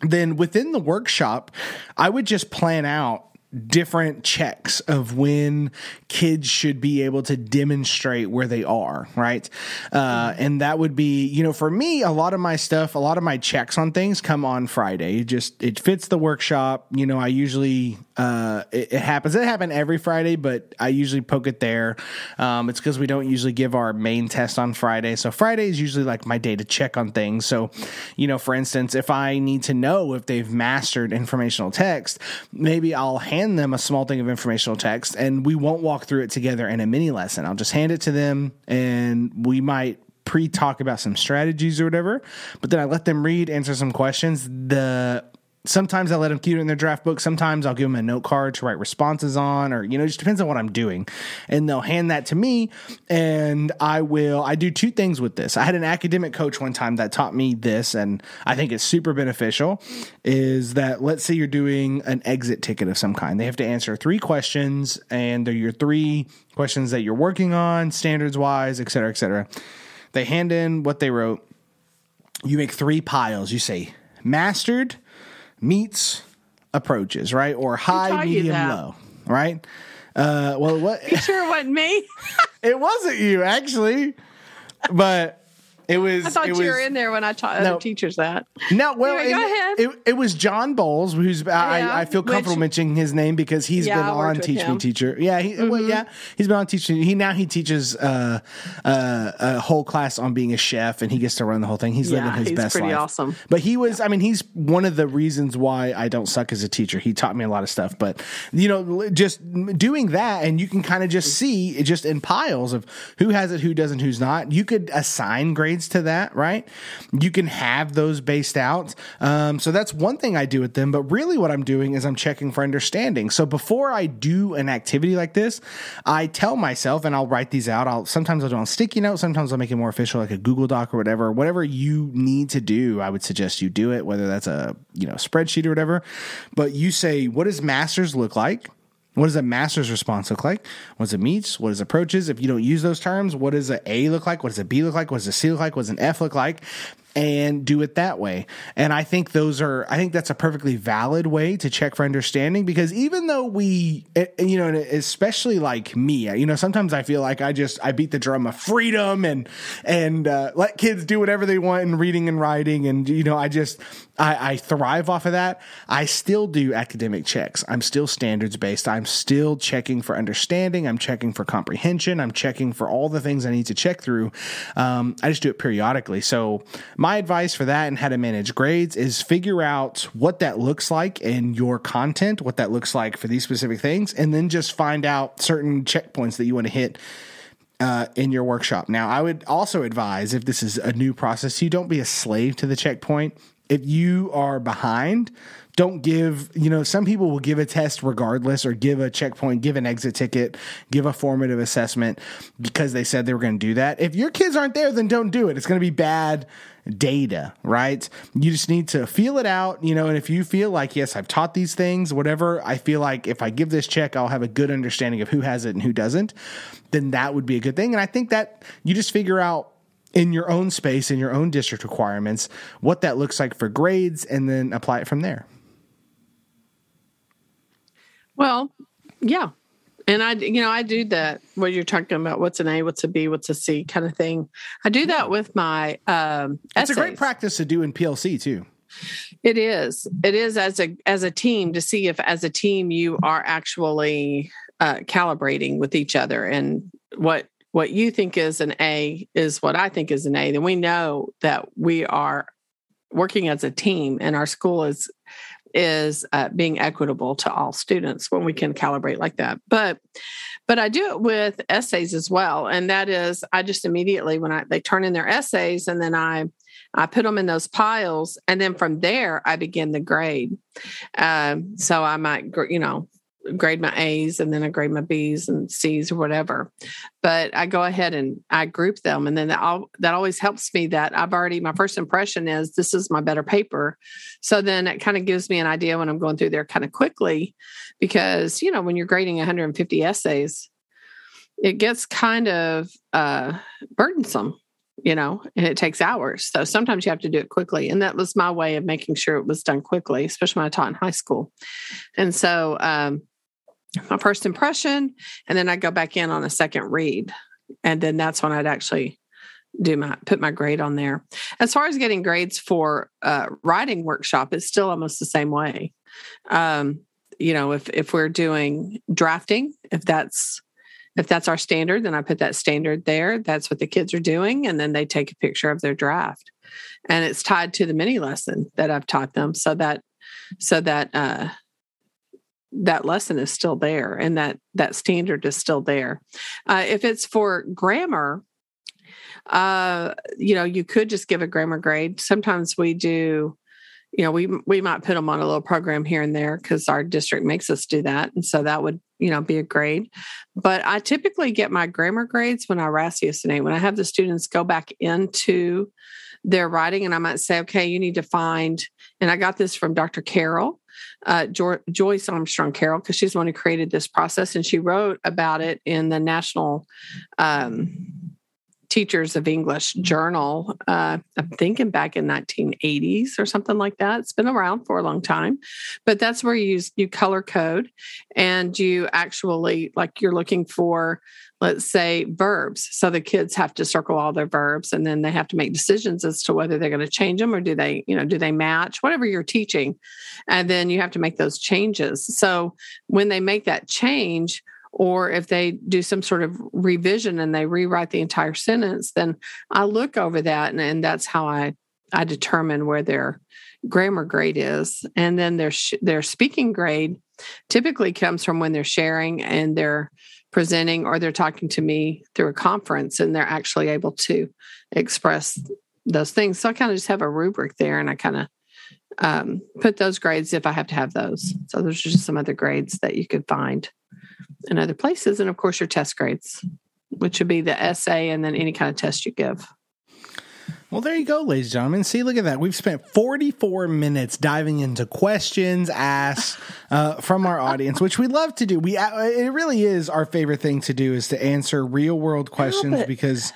then within the workshop, I would just plan out different checks of when kids should be able to demonstrate where they are, right? Uh, and that would be, you know, for me, a lot of my stuff, a lot of my checks on things come on Friday. Just it fits the workshop. You know, I usually uh, it, it, happens. It happen every Friday, but I usually poke it there. Um, it's because we don't usually give our main test on Friday. So Friday is usually like my day to check on things. So, you know, for instance, if I need to know if they've mastered informational text, maybe I'll hand them a small thing of informational text and we won't walk through it together in a mini lesson. I'll just hand it to them and we might pre talk about some strategies or whatever, but then I let them read, answer some questions. The sometimes I let them keep it in their draft book. Sometimes I'll give them a note card to write responses on, or, you know, just depends on what I'm doing. And they'll hand that to me, and I will. I do two things with this. I had an academic coach one time that taught me this, and I think it's super beneficial. Is that let's say you're doing an exit ticket of some kind, they have to answer three questions, and they're your three questions that you're working on, standards wise, et cetera, et cetera. They hand in what they wrote. You make three piles. You say, mastered meets approaches, right? Or high, medium, low, right? Uh, well, what? You sure it wasn't me? (laughs) it wasn't you, actually. But It was. I thought it you was, were in there when I taught No. other teachers that. No, well, Anyway, go it, ahead. It, it was John Bowles, who's I, Yeah, I feel comfortable which- mentioning his name because he's Yeah, been I on Teach Me him. Mm-hmm. Teacher. Yeah, he, well, yeah, he's been on teaching. He now he teaches uh, uh, a whole class on being a chef, and he gets to run the whole thing. He's Yeah, living his he's best pretty life. awesome. But he was, I mean, he's one of the reasons why I don't suck as a teacher. He taught me a lot of stuff, but you know, just doing that, and you can kind of just see it just in piles of who has it, who doesn't, who's not. You could assign grades to that, right? You can have those based out. Um, so that's one thing I do with them. But really, what I'm doing is I'm checking for understanding. So before I do an activity like this, I tell myself, and I'll write these out. I'll sometimes I'll do on sticky notes. Sometimes I'll make it more official, like a Google Doc or whatever. Whatever you need to do, I would suggest you do it. Whether that's a you know spreadsheet or whatever. But you say, what does masters look like? What does a master's response look like? What does it meets? What does approaches? If you don't use those terms, what does a A look like? What does a B look like? What does a C look like? What does an F look like? And do it that way. And I think those are, I think that's a perfectly valid way to check for understanding because even though we, eh, you know, especially like me, you know, sometimes I feel like I just, I beat the drum of freedom and, and uh, let kids do whatever they want in reading and writing. And, you know, I just, I, I thrive off of that. I still do academic checks. I'm still standards based. I'm still checking for understanding. I'm checking for comprehension. I'm checking for all the things I need to check through. Um, I just do it periodically. So, my advice for that and how to manage grades is figure out what that looks like in your content, what that looks like for these specific things, and then just find out certain checkpoints that you want to hit uh, in your workshop. Now, I would also advise if this is a new process, you don't be a slave to the checkpoint. If you are behind, don't give, you know, some people will give a test regardless or give a checkpoint, give an exit ticket, give a formative assessment because they said they were going to do that. If your kids aren't there, then don't do it. It's going to be bad data, right? You just need to feel it out, you know, and if you feel like, yes, I've taught these things, whatever, I feel like if I give this check, I'll have a good understanding of who has it and who doesn't, then that would be a good thing. And I think that you just figure out in your own space, in your own district requirements, what that looks like for grades and then apply it from there. Well, yeah. And I, you know, I do that where you're talking about what's an A, what's a B, what's a C kind of thing. I do that with my um, It's a great practice to do in PLC too. It is. It is as a as a team to see if as a team you are actually uh, calibrating with each other and what what you think is an A is what I think is an A. Then we know that we are working as a team, and our school is is uh, being equitable to all students when we can calibrate like that. But but I do it with essays as well, and that is I just immediately when I they turn in their essays, and then I I put them in those piles, and then from there I begin the grade. Um, so I might, you know, grade my A's, and then I grade my B's and C's or whatever. But I go ahead and I group them, and then that, al- that always helps me. That I've already my first impression is this is my better paper. So then it kind of gives me an idea when I'm going through there kind of quickly, because you know when you're grading 150 essays, it gets kind of uh, burdensome you know, and it takes hours. So sometimes you have to do it quickly. And that was my way of making sure it was done quickly, especially when I taught in high school. And so um, my first impression, and then I go back in on a second read. And then that's when I'd actually do my put my grade on there. As far as getting grades for uh, writing workshop, it's still almost the same way. Um, you know, if if we're doing drafting, if that's if that's our standard, then I put that standard there. That's what the kids are doing. And then they take a picture of their draft. And it's tied to the mini lesson that I've taught them so that so that uh that lesson is still there and that that standard is still there. Uh, if it's for grammar, uh, you know, you could just give a grammar grade. Sometimes we do, you know, we we might put them on a little program here and there because our district makes us do that, and so that would you know be a grade. But I typically get my grammar grades when I ratiocinate when I have the students go back into their writing, and I might say, okay, you need to find. And I got this from Dr. Carroll, uh, jo- Joyce Armstrong Carroll, because she's the one who created this process, and she wrote about it in the national. Um, teachers of English journal. Uh, I'm thinking back in 1980s or something like that. It's been around for a long time, but that's where you use you color code, and you actually like you're looking for let's say verbs. So the kids have to circle all their verbs and then they have to make decisions as to whether they're going to change them or do they, you know, do they match whatever you're teaching. And then you have to make those changes. So when they make that change, or if they do some sort of revision and they rewrite the entire sentence, then I look over that and, and that's how I I determine where their grammar grade is. And then their sh- their speaking grade typically comes from when they're sharing and they're presenting or they're talking to me through a conference and they're actually able to express those things. So I kind of just have a rubric there and I kind of um, put those grades if I have to have those. So those are just some other grades that you could find in other places. And of course, your test grades, which would be the essay and then any kind of test you give. Well, there you go, ladies and gentlemen. See, look at that. We've spent 44 minutes diving into questions asked uh, from our audience, which we love to do. We uh, It really is our favorite thing to do is to answer real world questions because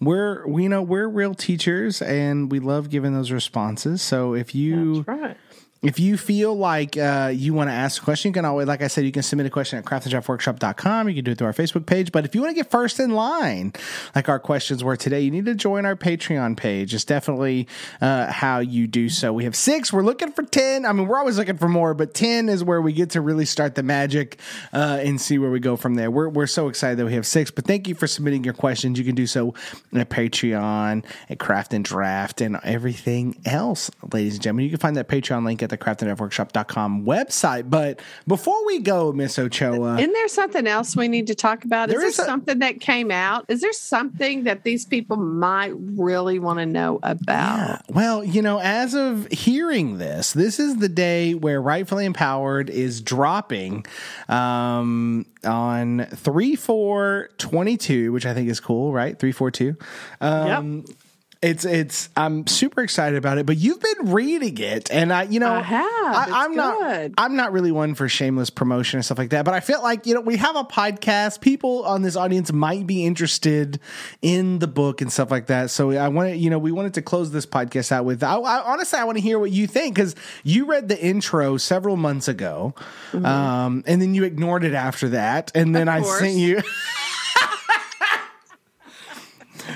we're we know we're real teachers and we love giving those responses. So if you right if you feel like uh, you want to ask a question, you can always, like I said, you can submit a question at craftanddraftworkshop.com. You can do it through our Facebook page. But if you want to get first in line, like our questions were today, you need to join our Patreon page. It's definitely uh, how you do so. We have six. We're looking for 10. I mean, we're always looking for more, but 10 is where we get to really start the magic uh, and see where we go from there. We're, we're so excited that we have six. But thank you for submitting your questions. You can do so at Patreon, at Craft and Draft, and everything else, ladies and gentlemen. You can find that Patreon link at the craftanddraftworkshop.com website. But before we go, Miss Ochoa. Isn't there something else we need to talk about? Is there, is a, something that came out? Is there something that these people might really want to know about? Yeah. Well, you know, as of hearing this, this is the day where Rightfully Empowered is dropping um, on 3 4 22, which I think is cool, right? 342. Um, yep it's it's I'm super excited about it, but you've been reading it, and I you know I have. I, am not I'm not really one for shameless promotion and stuff like that, but I feel like you know we have a podcast. People on this audience might be interested in the book and stuff like that. So I wanted you know we wanted to close this podcast out with. I, I honestly I want to hear what you think because you read the intro several months ago, mm-hmm. um, and then you ignored it after that, and then I sent you. (laughs)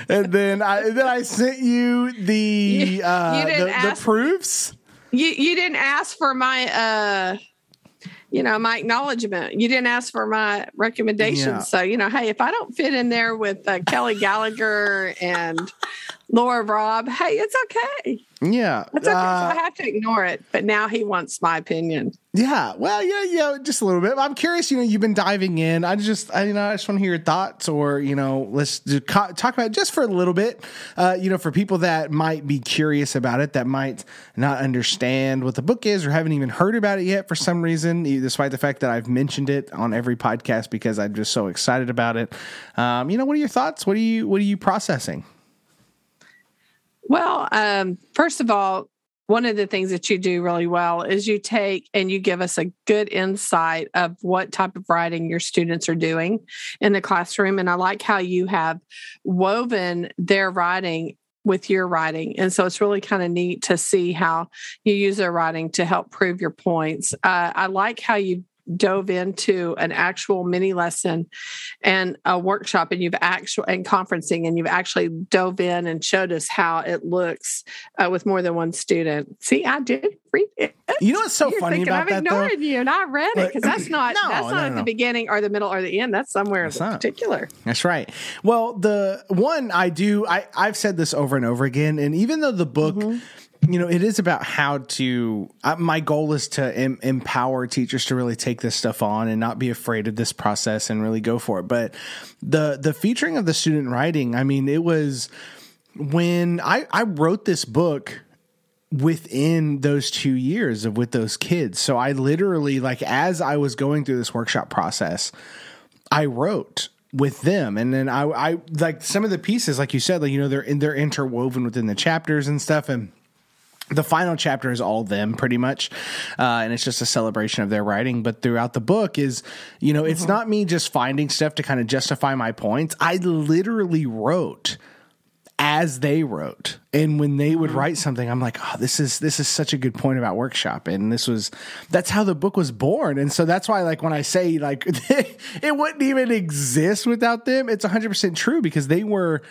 and then I then I sent you the you, uh, you the, ask, the, proofs. You you didn't ask for my uh you know my acknowledgement. You didn't ask for my recommendations. Yeah. So you know, hey, if I don't fit in there with uh, Kelly Gallagher and Laura Robb, hey, it's okay. Yeah. It's okay. Uh, so I have to ignore it. But now he wants my opinion. Yeah. Well, yeah, yeah, just a little bit. I'm curious, you know, you've been diving in. I just, I, you know, I just want to hear your thoughts or, you know, let's talk about it just for a little bit, uh, you know, for people that might be curious about it, that might not understand what the book is or haven't even heard about it yet for some reason, despite the fact that I've mentioned it on every podcast because I'm just so excited about it. Um, you know, what are your thoughts? What are you, what are you processing? Well, um, first of all, one of the things that you do really well is you take and you give us a good insight of what type of writing your students are doing in the classroom. And I like how you have woven their writing with your writing. And so it's really kind of neat to see how you use their writing to help prove your points. Uh, I like how you dove into an actual mini lesson and a workshop and you've actual and conferencing and you've actually dove in and showed us how it looks uh, with more than one student. See i did read it. You know what's so You're funny about I'm that ignoring though? you and i read it because that's (clears throat) not no, that's not no, at no. the beginning or the middle or the end. That's somewhere that's in particular. That's right. Well the one i do i i've said this over and over again and even though the book mm-hmm you know, it is about how to. Uh, my goal is to em- empower teachers to really take this stuff on and not be afraid of this process and really go for it. But the the featuring of the student writing, I mean, it was when I I wrote this book within those two years of with those kids. So I literally like as I was going through this workshop process, I wrote with them and then I, I like some of the pieces like you said like you know they're they're interwoven within the chapters and stuff and the final chapter is all them pretty much uh, and it's just a celebration of their writing. But throughout the book is you know it's mm-hmm. not me just finding stuff to kind of justify my points. I literally wrote as they wrote. And when they would mm-hmm. write something i'm like oh this is this is such a good point about workshop. And this was that's how the book was born. And so that's why like when i say like (laughs) it wouldn't even exist without them it's 100% true because they were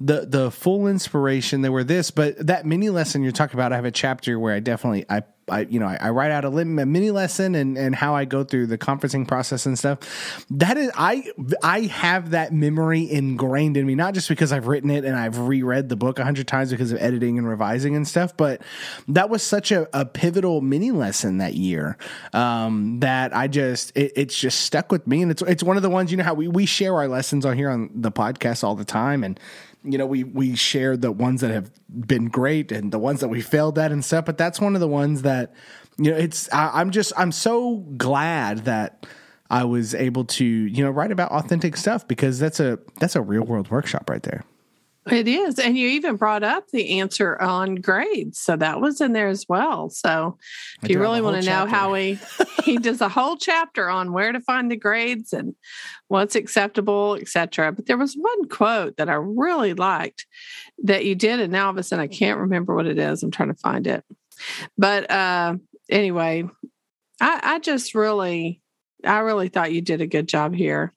the the full inspiration they were this but that mini lesson you're talking about i have a chapter where i definitely i I, you know, I, I write out a, a, mini lesson and, and how I go through the conferencing process and stuff. That is, I, I have that memory ingrained in me, not just because I've written it and I've reread the book a hundred times because of editing and revising and stuff, but that was such a, a pivotal mini lesson that year um, that I just, it, it's just stuck with me. And it's, it's one of the ones, you know, how we, we share our lessons on here on the podcast all the time. And you know, we we share the ones that have been great and the ones that we failed at and stuff. But that's one of the ones that, you know, it's I, I'm just I'm so glad that I was able to you know write about authentic stuff because that's a that's a real world workshop right there. It is. And you even brought up the answer on grades. So that was in there as well. So if you really want to know how he he (laughs) does a whole chapter on where to find the grades and what's acceptable, etc. But there was one quote that I really liked that you did, and now all of a sudden I can't remember what it is. I'm trying to find it. But uh anyway, I, I just really I really thought you did a good job here.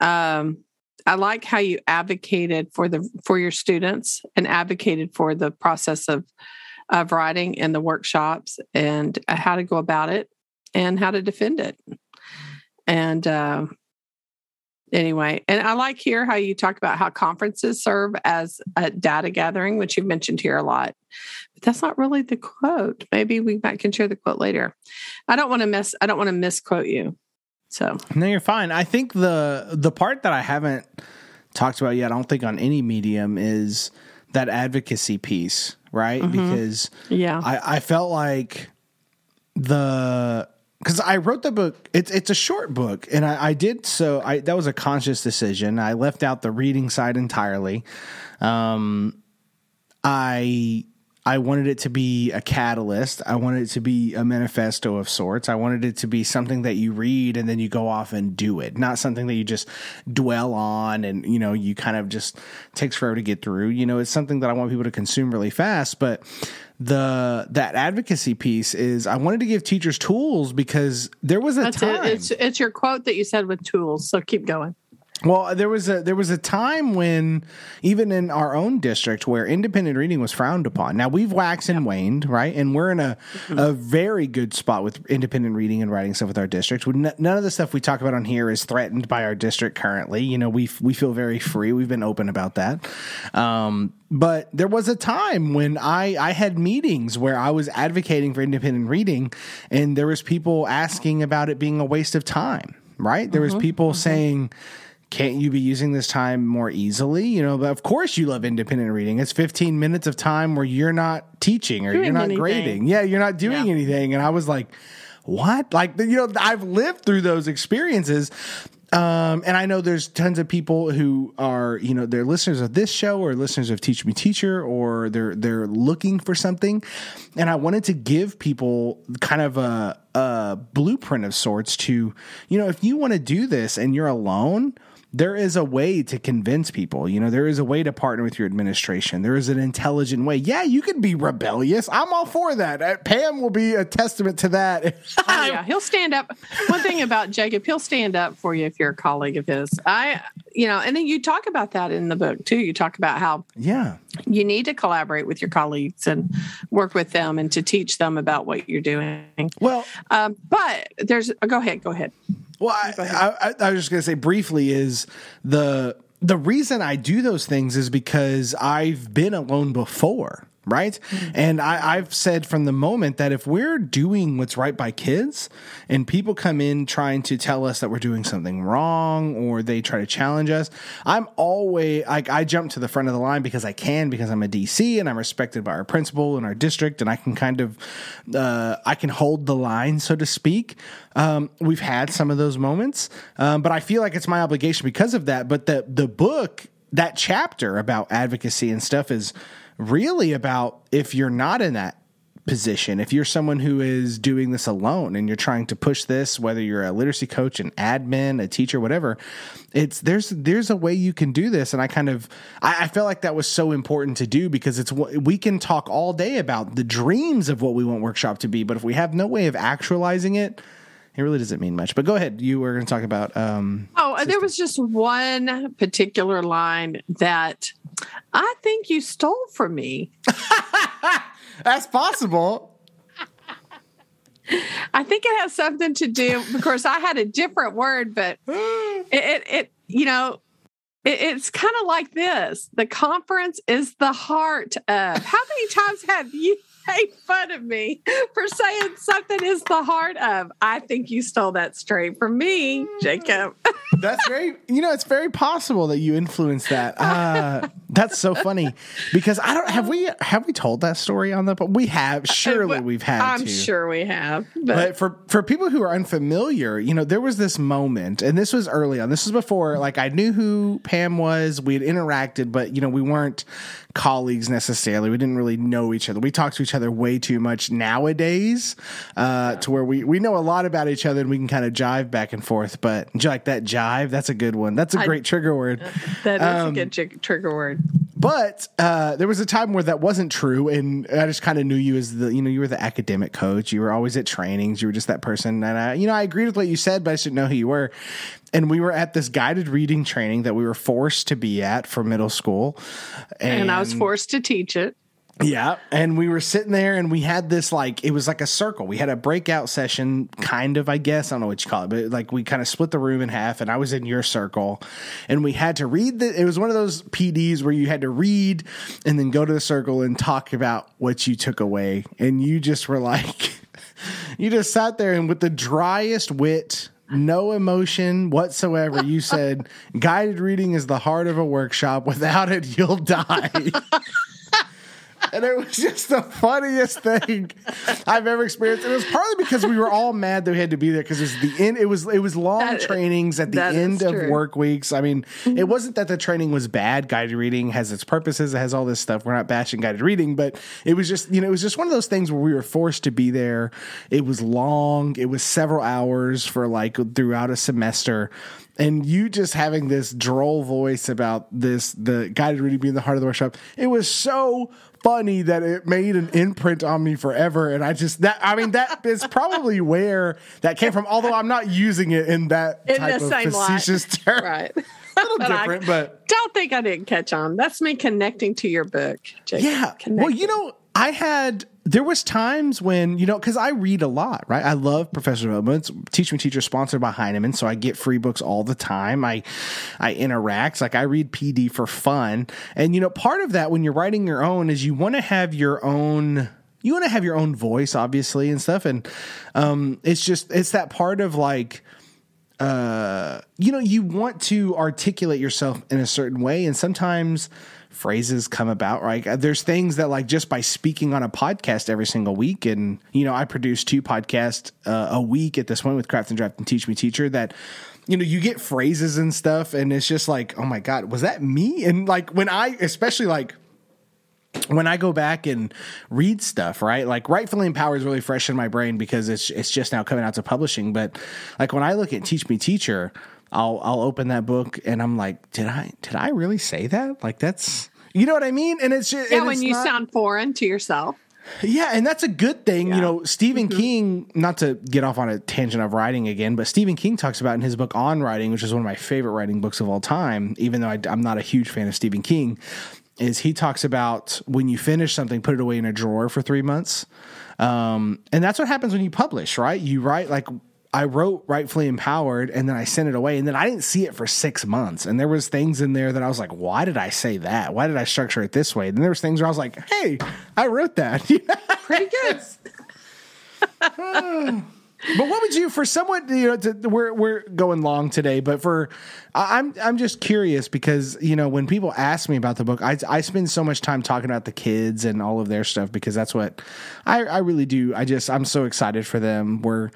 Um I like how you advocated for the for your students and advocated for the process of of writing in the workshops and uh, how to go about it and how to defend it. And uh, anyway, and I like here how you talk about how conferences serve as a data gathering, which you've mentioned here a lot. But that's not really the quote. Maybe we might can share the quote later. I don't want to miss. I don't want to misquote you. So no, you're fine. I think the the part that I haven't talked about yet, I don't think on any medium, is that advocacy piece, right? Mm-hmm. Because yeah, I, I felt like the because I wrote the book. It's it's a short book, and I, I, did so. I that was a conscious decision. I left out the reading side entirely. Um, I I wanted it to be a catalyst. I wanted it to be a manifesto of sorts. I wanted it to be something that you read and then you go off and do it, not something that you just dwell on and, you know, you kind of just takes forever to get through. You know, it's something that I want people to consume really fast, but the that advocacy piece is I wanted to give teachers tools because there was a That's time. It. It's it's your quote that you said with tools. So keep going. Well, there was a there was a time when even in our own district where independent reading was frowned upon. Now we've waxed and waned, right? And we're in a mm-hmm. a very good spot with independent reading and writing stuff with our district. None of the stuff we talk about on here is threatened by our district currently. You know, we we feel very free. We've been open about that. Um, but there was a time when I I had meetings where I was advocating for independent reading, and there was people asking about it being a waste of time. Right? There was mm-hmm. people mm-hmm. saying can't you be using this time more easily? You know, but of course you love independent reading. It's 15 minutes of time where you're not teaching or doing you're not anything. grading. Yeah, you're not doing yeah. anything. And I was like, what? Like, you know, I've lived through those experiences. Um, and I know there's tons of people who are, you know, they're listeners of this show or listeners of Teach Me Teacher, or they're they're looking for something. And I wanted to give people kind of a, a blueprint of sorts to, you know, if you want to do this and you're alone, there is a way to convince people. You know, there is a way to partner with your administration. There is an intelligent way. Yeah, you can be rebellious. I'm all for that. Uh, Pam will be a testament to that. (laughs) oh, yeah, he'll stand up. One thing about Jacob, he'll stand up for you if you're a colleague of his. I, you know, and then you talk about that in the book too. You talk about how yeah you need to collaborate with your colleagues and work with them and to teach them about what you're doing. Well, um, but there's go ahead, go ahead. Well, I, I, I was just going to say briefly is the the reason I do those things is because I've been alone before right? Mm-hmm. And I, have said from the moment that if we're doing what's right by kids and people come in trying to tell us that we're doing something wrong or they try to challenge us, I'm always like, I jump to the front of the line because I can, because I'm a DC and I'm respected by our principal and our district and I can kind of, uh, I can hold the line, so to speak. Um, we've had some of those moments, um, but I feel like it's my obligation because of that. But the, the book, that chapter about advocacy and stuff is, really about if you're not in that position, if you're someone who is doing this alone and you're trying to push this, whether you're a literacy coach, an admin, a teacher, whatever, it's there's there's a way you can do this. And I kind of I, I felt like that was so important to do because it's what we can talk all day about the dreams of what we want workshop to be, but if we have no way of actualizing it, it really doesn't mean much. But go ahead. You were going to talk about. Um, oh, system. there was just one particular line that I think you stole from me. (laughs) That's possible. (laughs) I think it has something to do. Of course, I had a different word, but (gasps) it, it, it you know, it, it's kind of like this. The conference is the heart of. How many times have you (laughs) made fun of me for saying something is the heart of. I think you stole that straight from me, Jacob. (laughs) that's very, you know, it's very possible that you influenced that. Uh, (laughs) that's so funny because I don't have we have we told that story on the but we have surely we've had. I'm to. sure we have. But. but for for people who are unfamiliar, you know, there was this moment, and this was early on. This was before like I knew who Pam was. We had interacted, but you know, we weren't colleagues necessarily. We didn't really know each other. We talked to each other way too much nowadays, uh, to where we, we know a lot about each other and we can kind of jive back and forth. But like that jive, that's a good one. That's a great trigger word. (laughs) That is um, a good tr- trigger word. But uh, there was a time where that wasn't true, and I just kind of knew you as the you know you were the academic coach. You were always at trainings. You were just that person, and I, you know I agreed with what you said, but I didn't know who you were and we were at this guided reading training that we were forced to be at for middle school and, and I was forced to teach it yeah. And we were sitting there and we had this like, it was like a circle. We had a breakout session, kind of, I guess. I don't know what you call it, but like we kind of split the room in half and I was in your circle and we had to read the, it was one of those PDs where you had to read and then go to the circle and talk about what you took away. And you just were like, (laughs) you just sat there and with the driest wit no emotion whatsoever. You said (laughs) guided reading is the heart of a workshop. Without it, you'll die. (laughs) and it was just the funniest thing I've ever experienced. It was partly because we were all mad that we had to be there because it was the end. It was it was long that, trainings at the end of work weeks. I mean, mm-hmm. it wasn't that the training was bad. Guided reading has its purposes. It has all this stuff. We're not bashing guided reading, but it was just you know it was just one of those things where we were forced to be there. It was long. It was several hours for like throughout a semester and you just having this droll voice about this the guided reading being the heart of the workshop it was so funny that it made an imprint on me forever. And I just that I mean that is probably where that came from. Although I'm not using it in that in type of facetious light. term. Right. (laughs) A little but different, I but don't think I didn't catch on. That's me connecting to your book. Jacob. Yeah. Connecting. Well, you know, I had there was times when you know because i read a lot right? I love professor development. Teach me teacher sponsored by heinemann so i get free books all the time. I i interact. Like i read pd for fun. And you know part of that when you're writing your own is you want to have your own you want to have your own voice obviously and stuff. And um it's just it's that part of like uh you know you want to articulate yourself in a certain way. And sometimes phrases come about, right? There's things that like just by speaking on a podcast every single week, and you know, I produce two podcasts uh, a week at this point with Craft and Draft and Teach Me Teacher that you know, you get phrases and stuff, and it's just like, oh my God, was that me? And like when I, especially like when I go back and read stuff, right? Like rightfully empowered is really fresh in my brain because it's it's just now coming out to publishing. But like when I look at Teach Me Teacher, I'll I'll open that book and I'm like, did I did I really say that? Like that's you know what I mean? And it's just, yeah, and when you not, sound foreign to yourself. Yeah, and that's a good thing. Yeah. You know, Stephen mm-hmm. King, not to get off on a tangent of writing again, but Stephen King talks about in his book On Writing, which is one of my favorite writing books of all time, even though I, I'm not a huge fan of Stephen King, is he talks about when you finish something, put it away in a drawer for three months. Um, and that's what happens when you publish, right? You write like I wrote rightfully empowered and then I sent it away and then I didn't see it for six months. And there was things in there that I was like, why did I say that? Why did I structure it this way? And there was things where I was like, hey, I wrote that. (laughs) Pretty good. (laughs) but what would you for someone you know to, we're we're going long today but for i'm i'm just curious because you know when people ask me about the book i i spend so much time talking about the kids and all of their stuff because that's what i i really do i just i'm so excited for them we're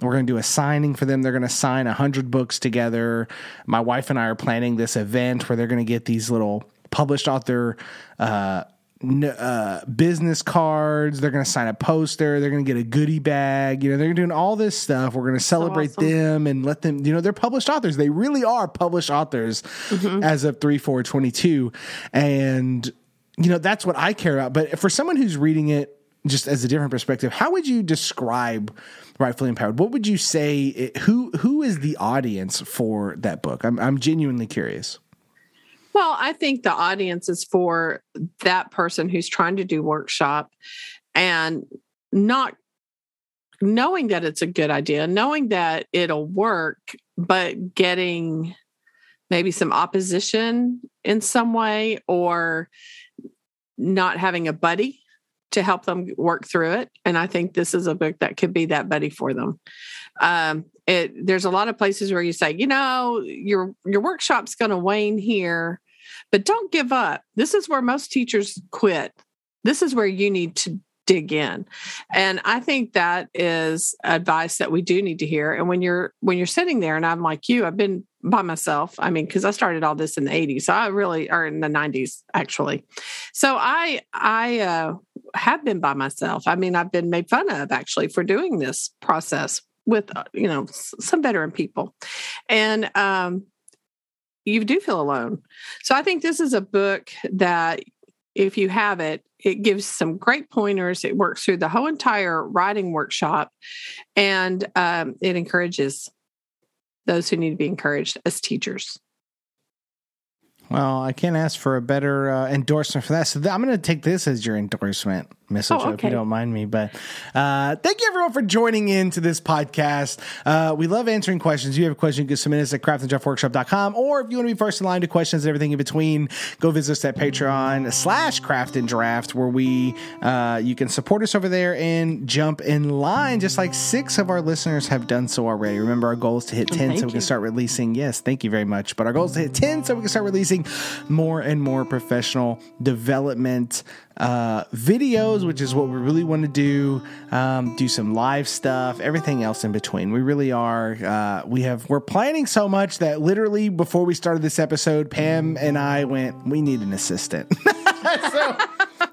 we're going to do a signing for them. They're going to sign 100 books together. My wife and I are planning this event where they're going to get these little published author uh, uh, business cards. They're going to sign a poster. They're going to get a goodie bag. You know, they're doing all this stuff. We're going to celebrate awesome. them and let them, you know, they're published authors. They really are published authors Mm-hmm. as of 3 4 22. And, you know, that's what I care about. But for someone who's reading it just as a different perspective, how would you describe Rightfully Empowered? What would you say? It, who who is the audience for that book? I'm, I'm genuinely curious. Well, I think the audience is for that person who's trying to do workshop and not knowing that it's a good idea, knowing that it'll work, but getting maybe some opposition in some way or not having a buddy to help them work through it. And I think this is a book that could be that buddy for them. Um, it, there's a lot of places where you say, you know, your your workshop's going to wane here, but don't give up. This is where most teachers quit. This is where you need to dig in. And I think that is advice that we do need to hear. And when you're when you're sitting there and I'm like you, I've been by myself. I mean, because I started all this in the 80s. So I really or in the 90s actually. So I I uh have been by myself. I mean, I've been made fun of actually for doing this process with uh, you know some veteran people. And um you do feel alone. So I think this is a book that if you have it, it gives some great pointers. It works through the whole entire writing workshop and um, it encourages those who need to be encouraged as teachers. Well, I can't ask for a better uh, endorsement for that. So th- I'm going to take this as your endorsement, Miss Oh, Ocho, if you don't mind me. But uh, thank you, everyone, for joining in to this podcast. Uh, we love answering questions. If you have a question, you can submit us at craftanddraftworkshop.com. Or if you want to be first in line to questions and everything in between, go visit us at Patreon slash craft and draft, where we uh, you can support us over there and jump in line, just like six of our listeners have done so already. Remember, our goal is to hit 10 thank so we can you. start releasing. Yes, thank you very much. But our goal is to hit 10 so we can start releasing more and more professional development uh, videos, which is what we really want to do. Um, do some live stuff, everything else in between. We really are. Uh, we have. We're planning so much that literally before we started this episode, Pam and I went. We need an assistant. (laughs) so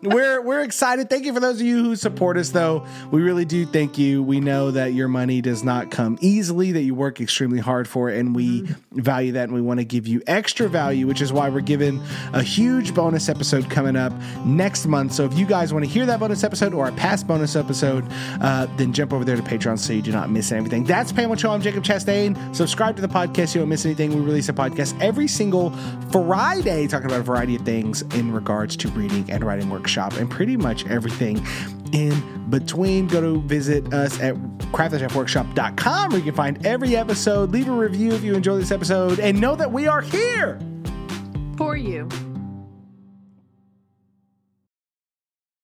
we're we're excited. Thank you for those of you who support us, though. We really do thank you. We know that your money does not come easily; that you work extremely hard for it, and we value that. And we want to give you extra value, which is why we're giving a huge bonus episode coming up next month. So if you guys want to hear that bonus episode or a past bonus episode, uh, then jump over there to Patreon so you do not miss anything. That's Pamela Cho. I'm Jacob Chastain. Subscribe to the podcast you don't miss anything. We release a podcast every single Friday talking about a variety of things in regards to reading and writing workshop and pretty much everything in between. Go to visit us at craftanddraftworkshop.com where you can find every episode. Leave a review if you enjoy this episode and know that we are here. For you.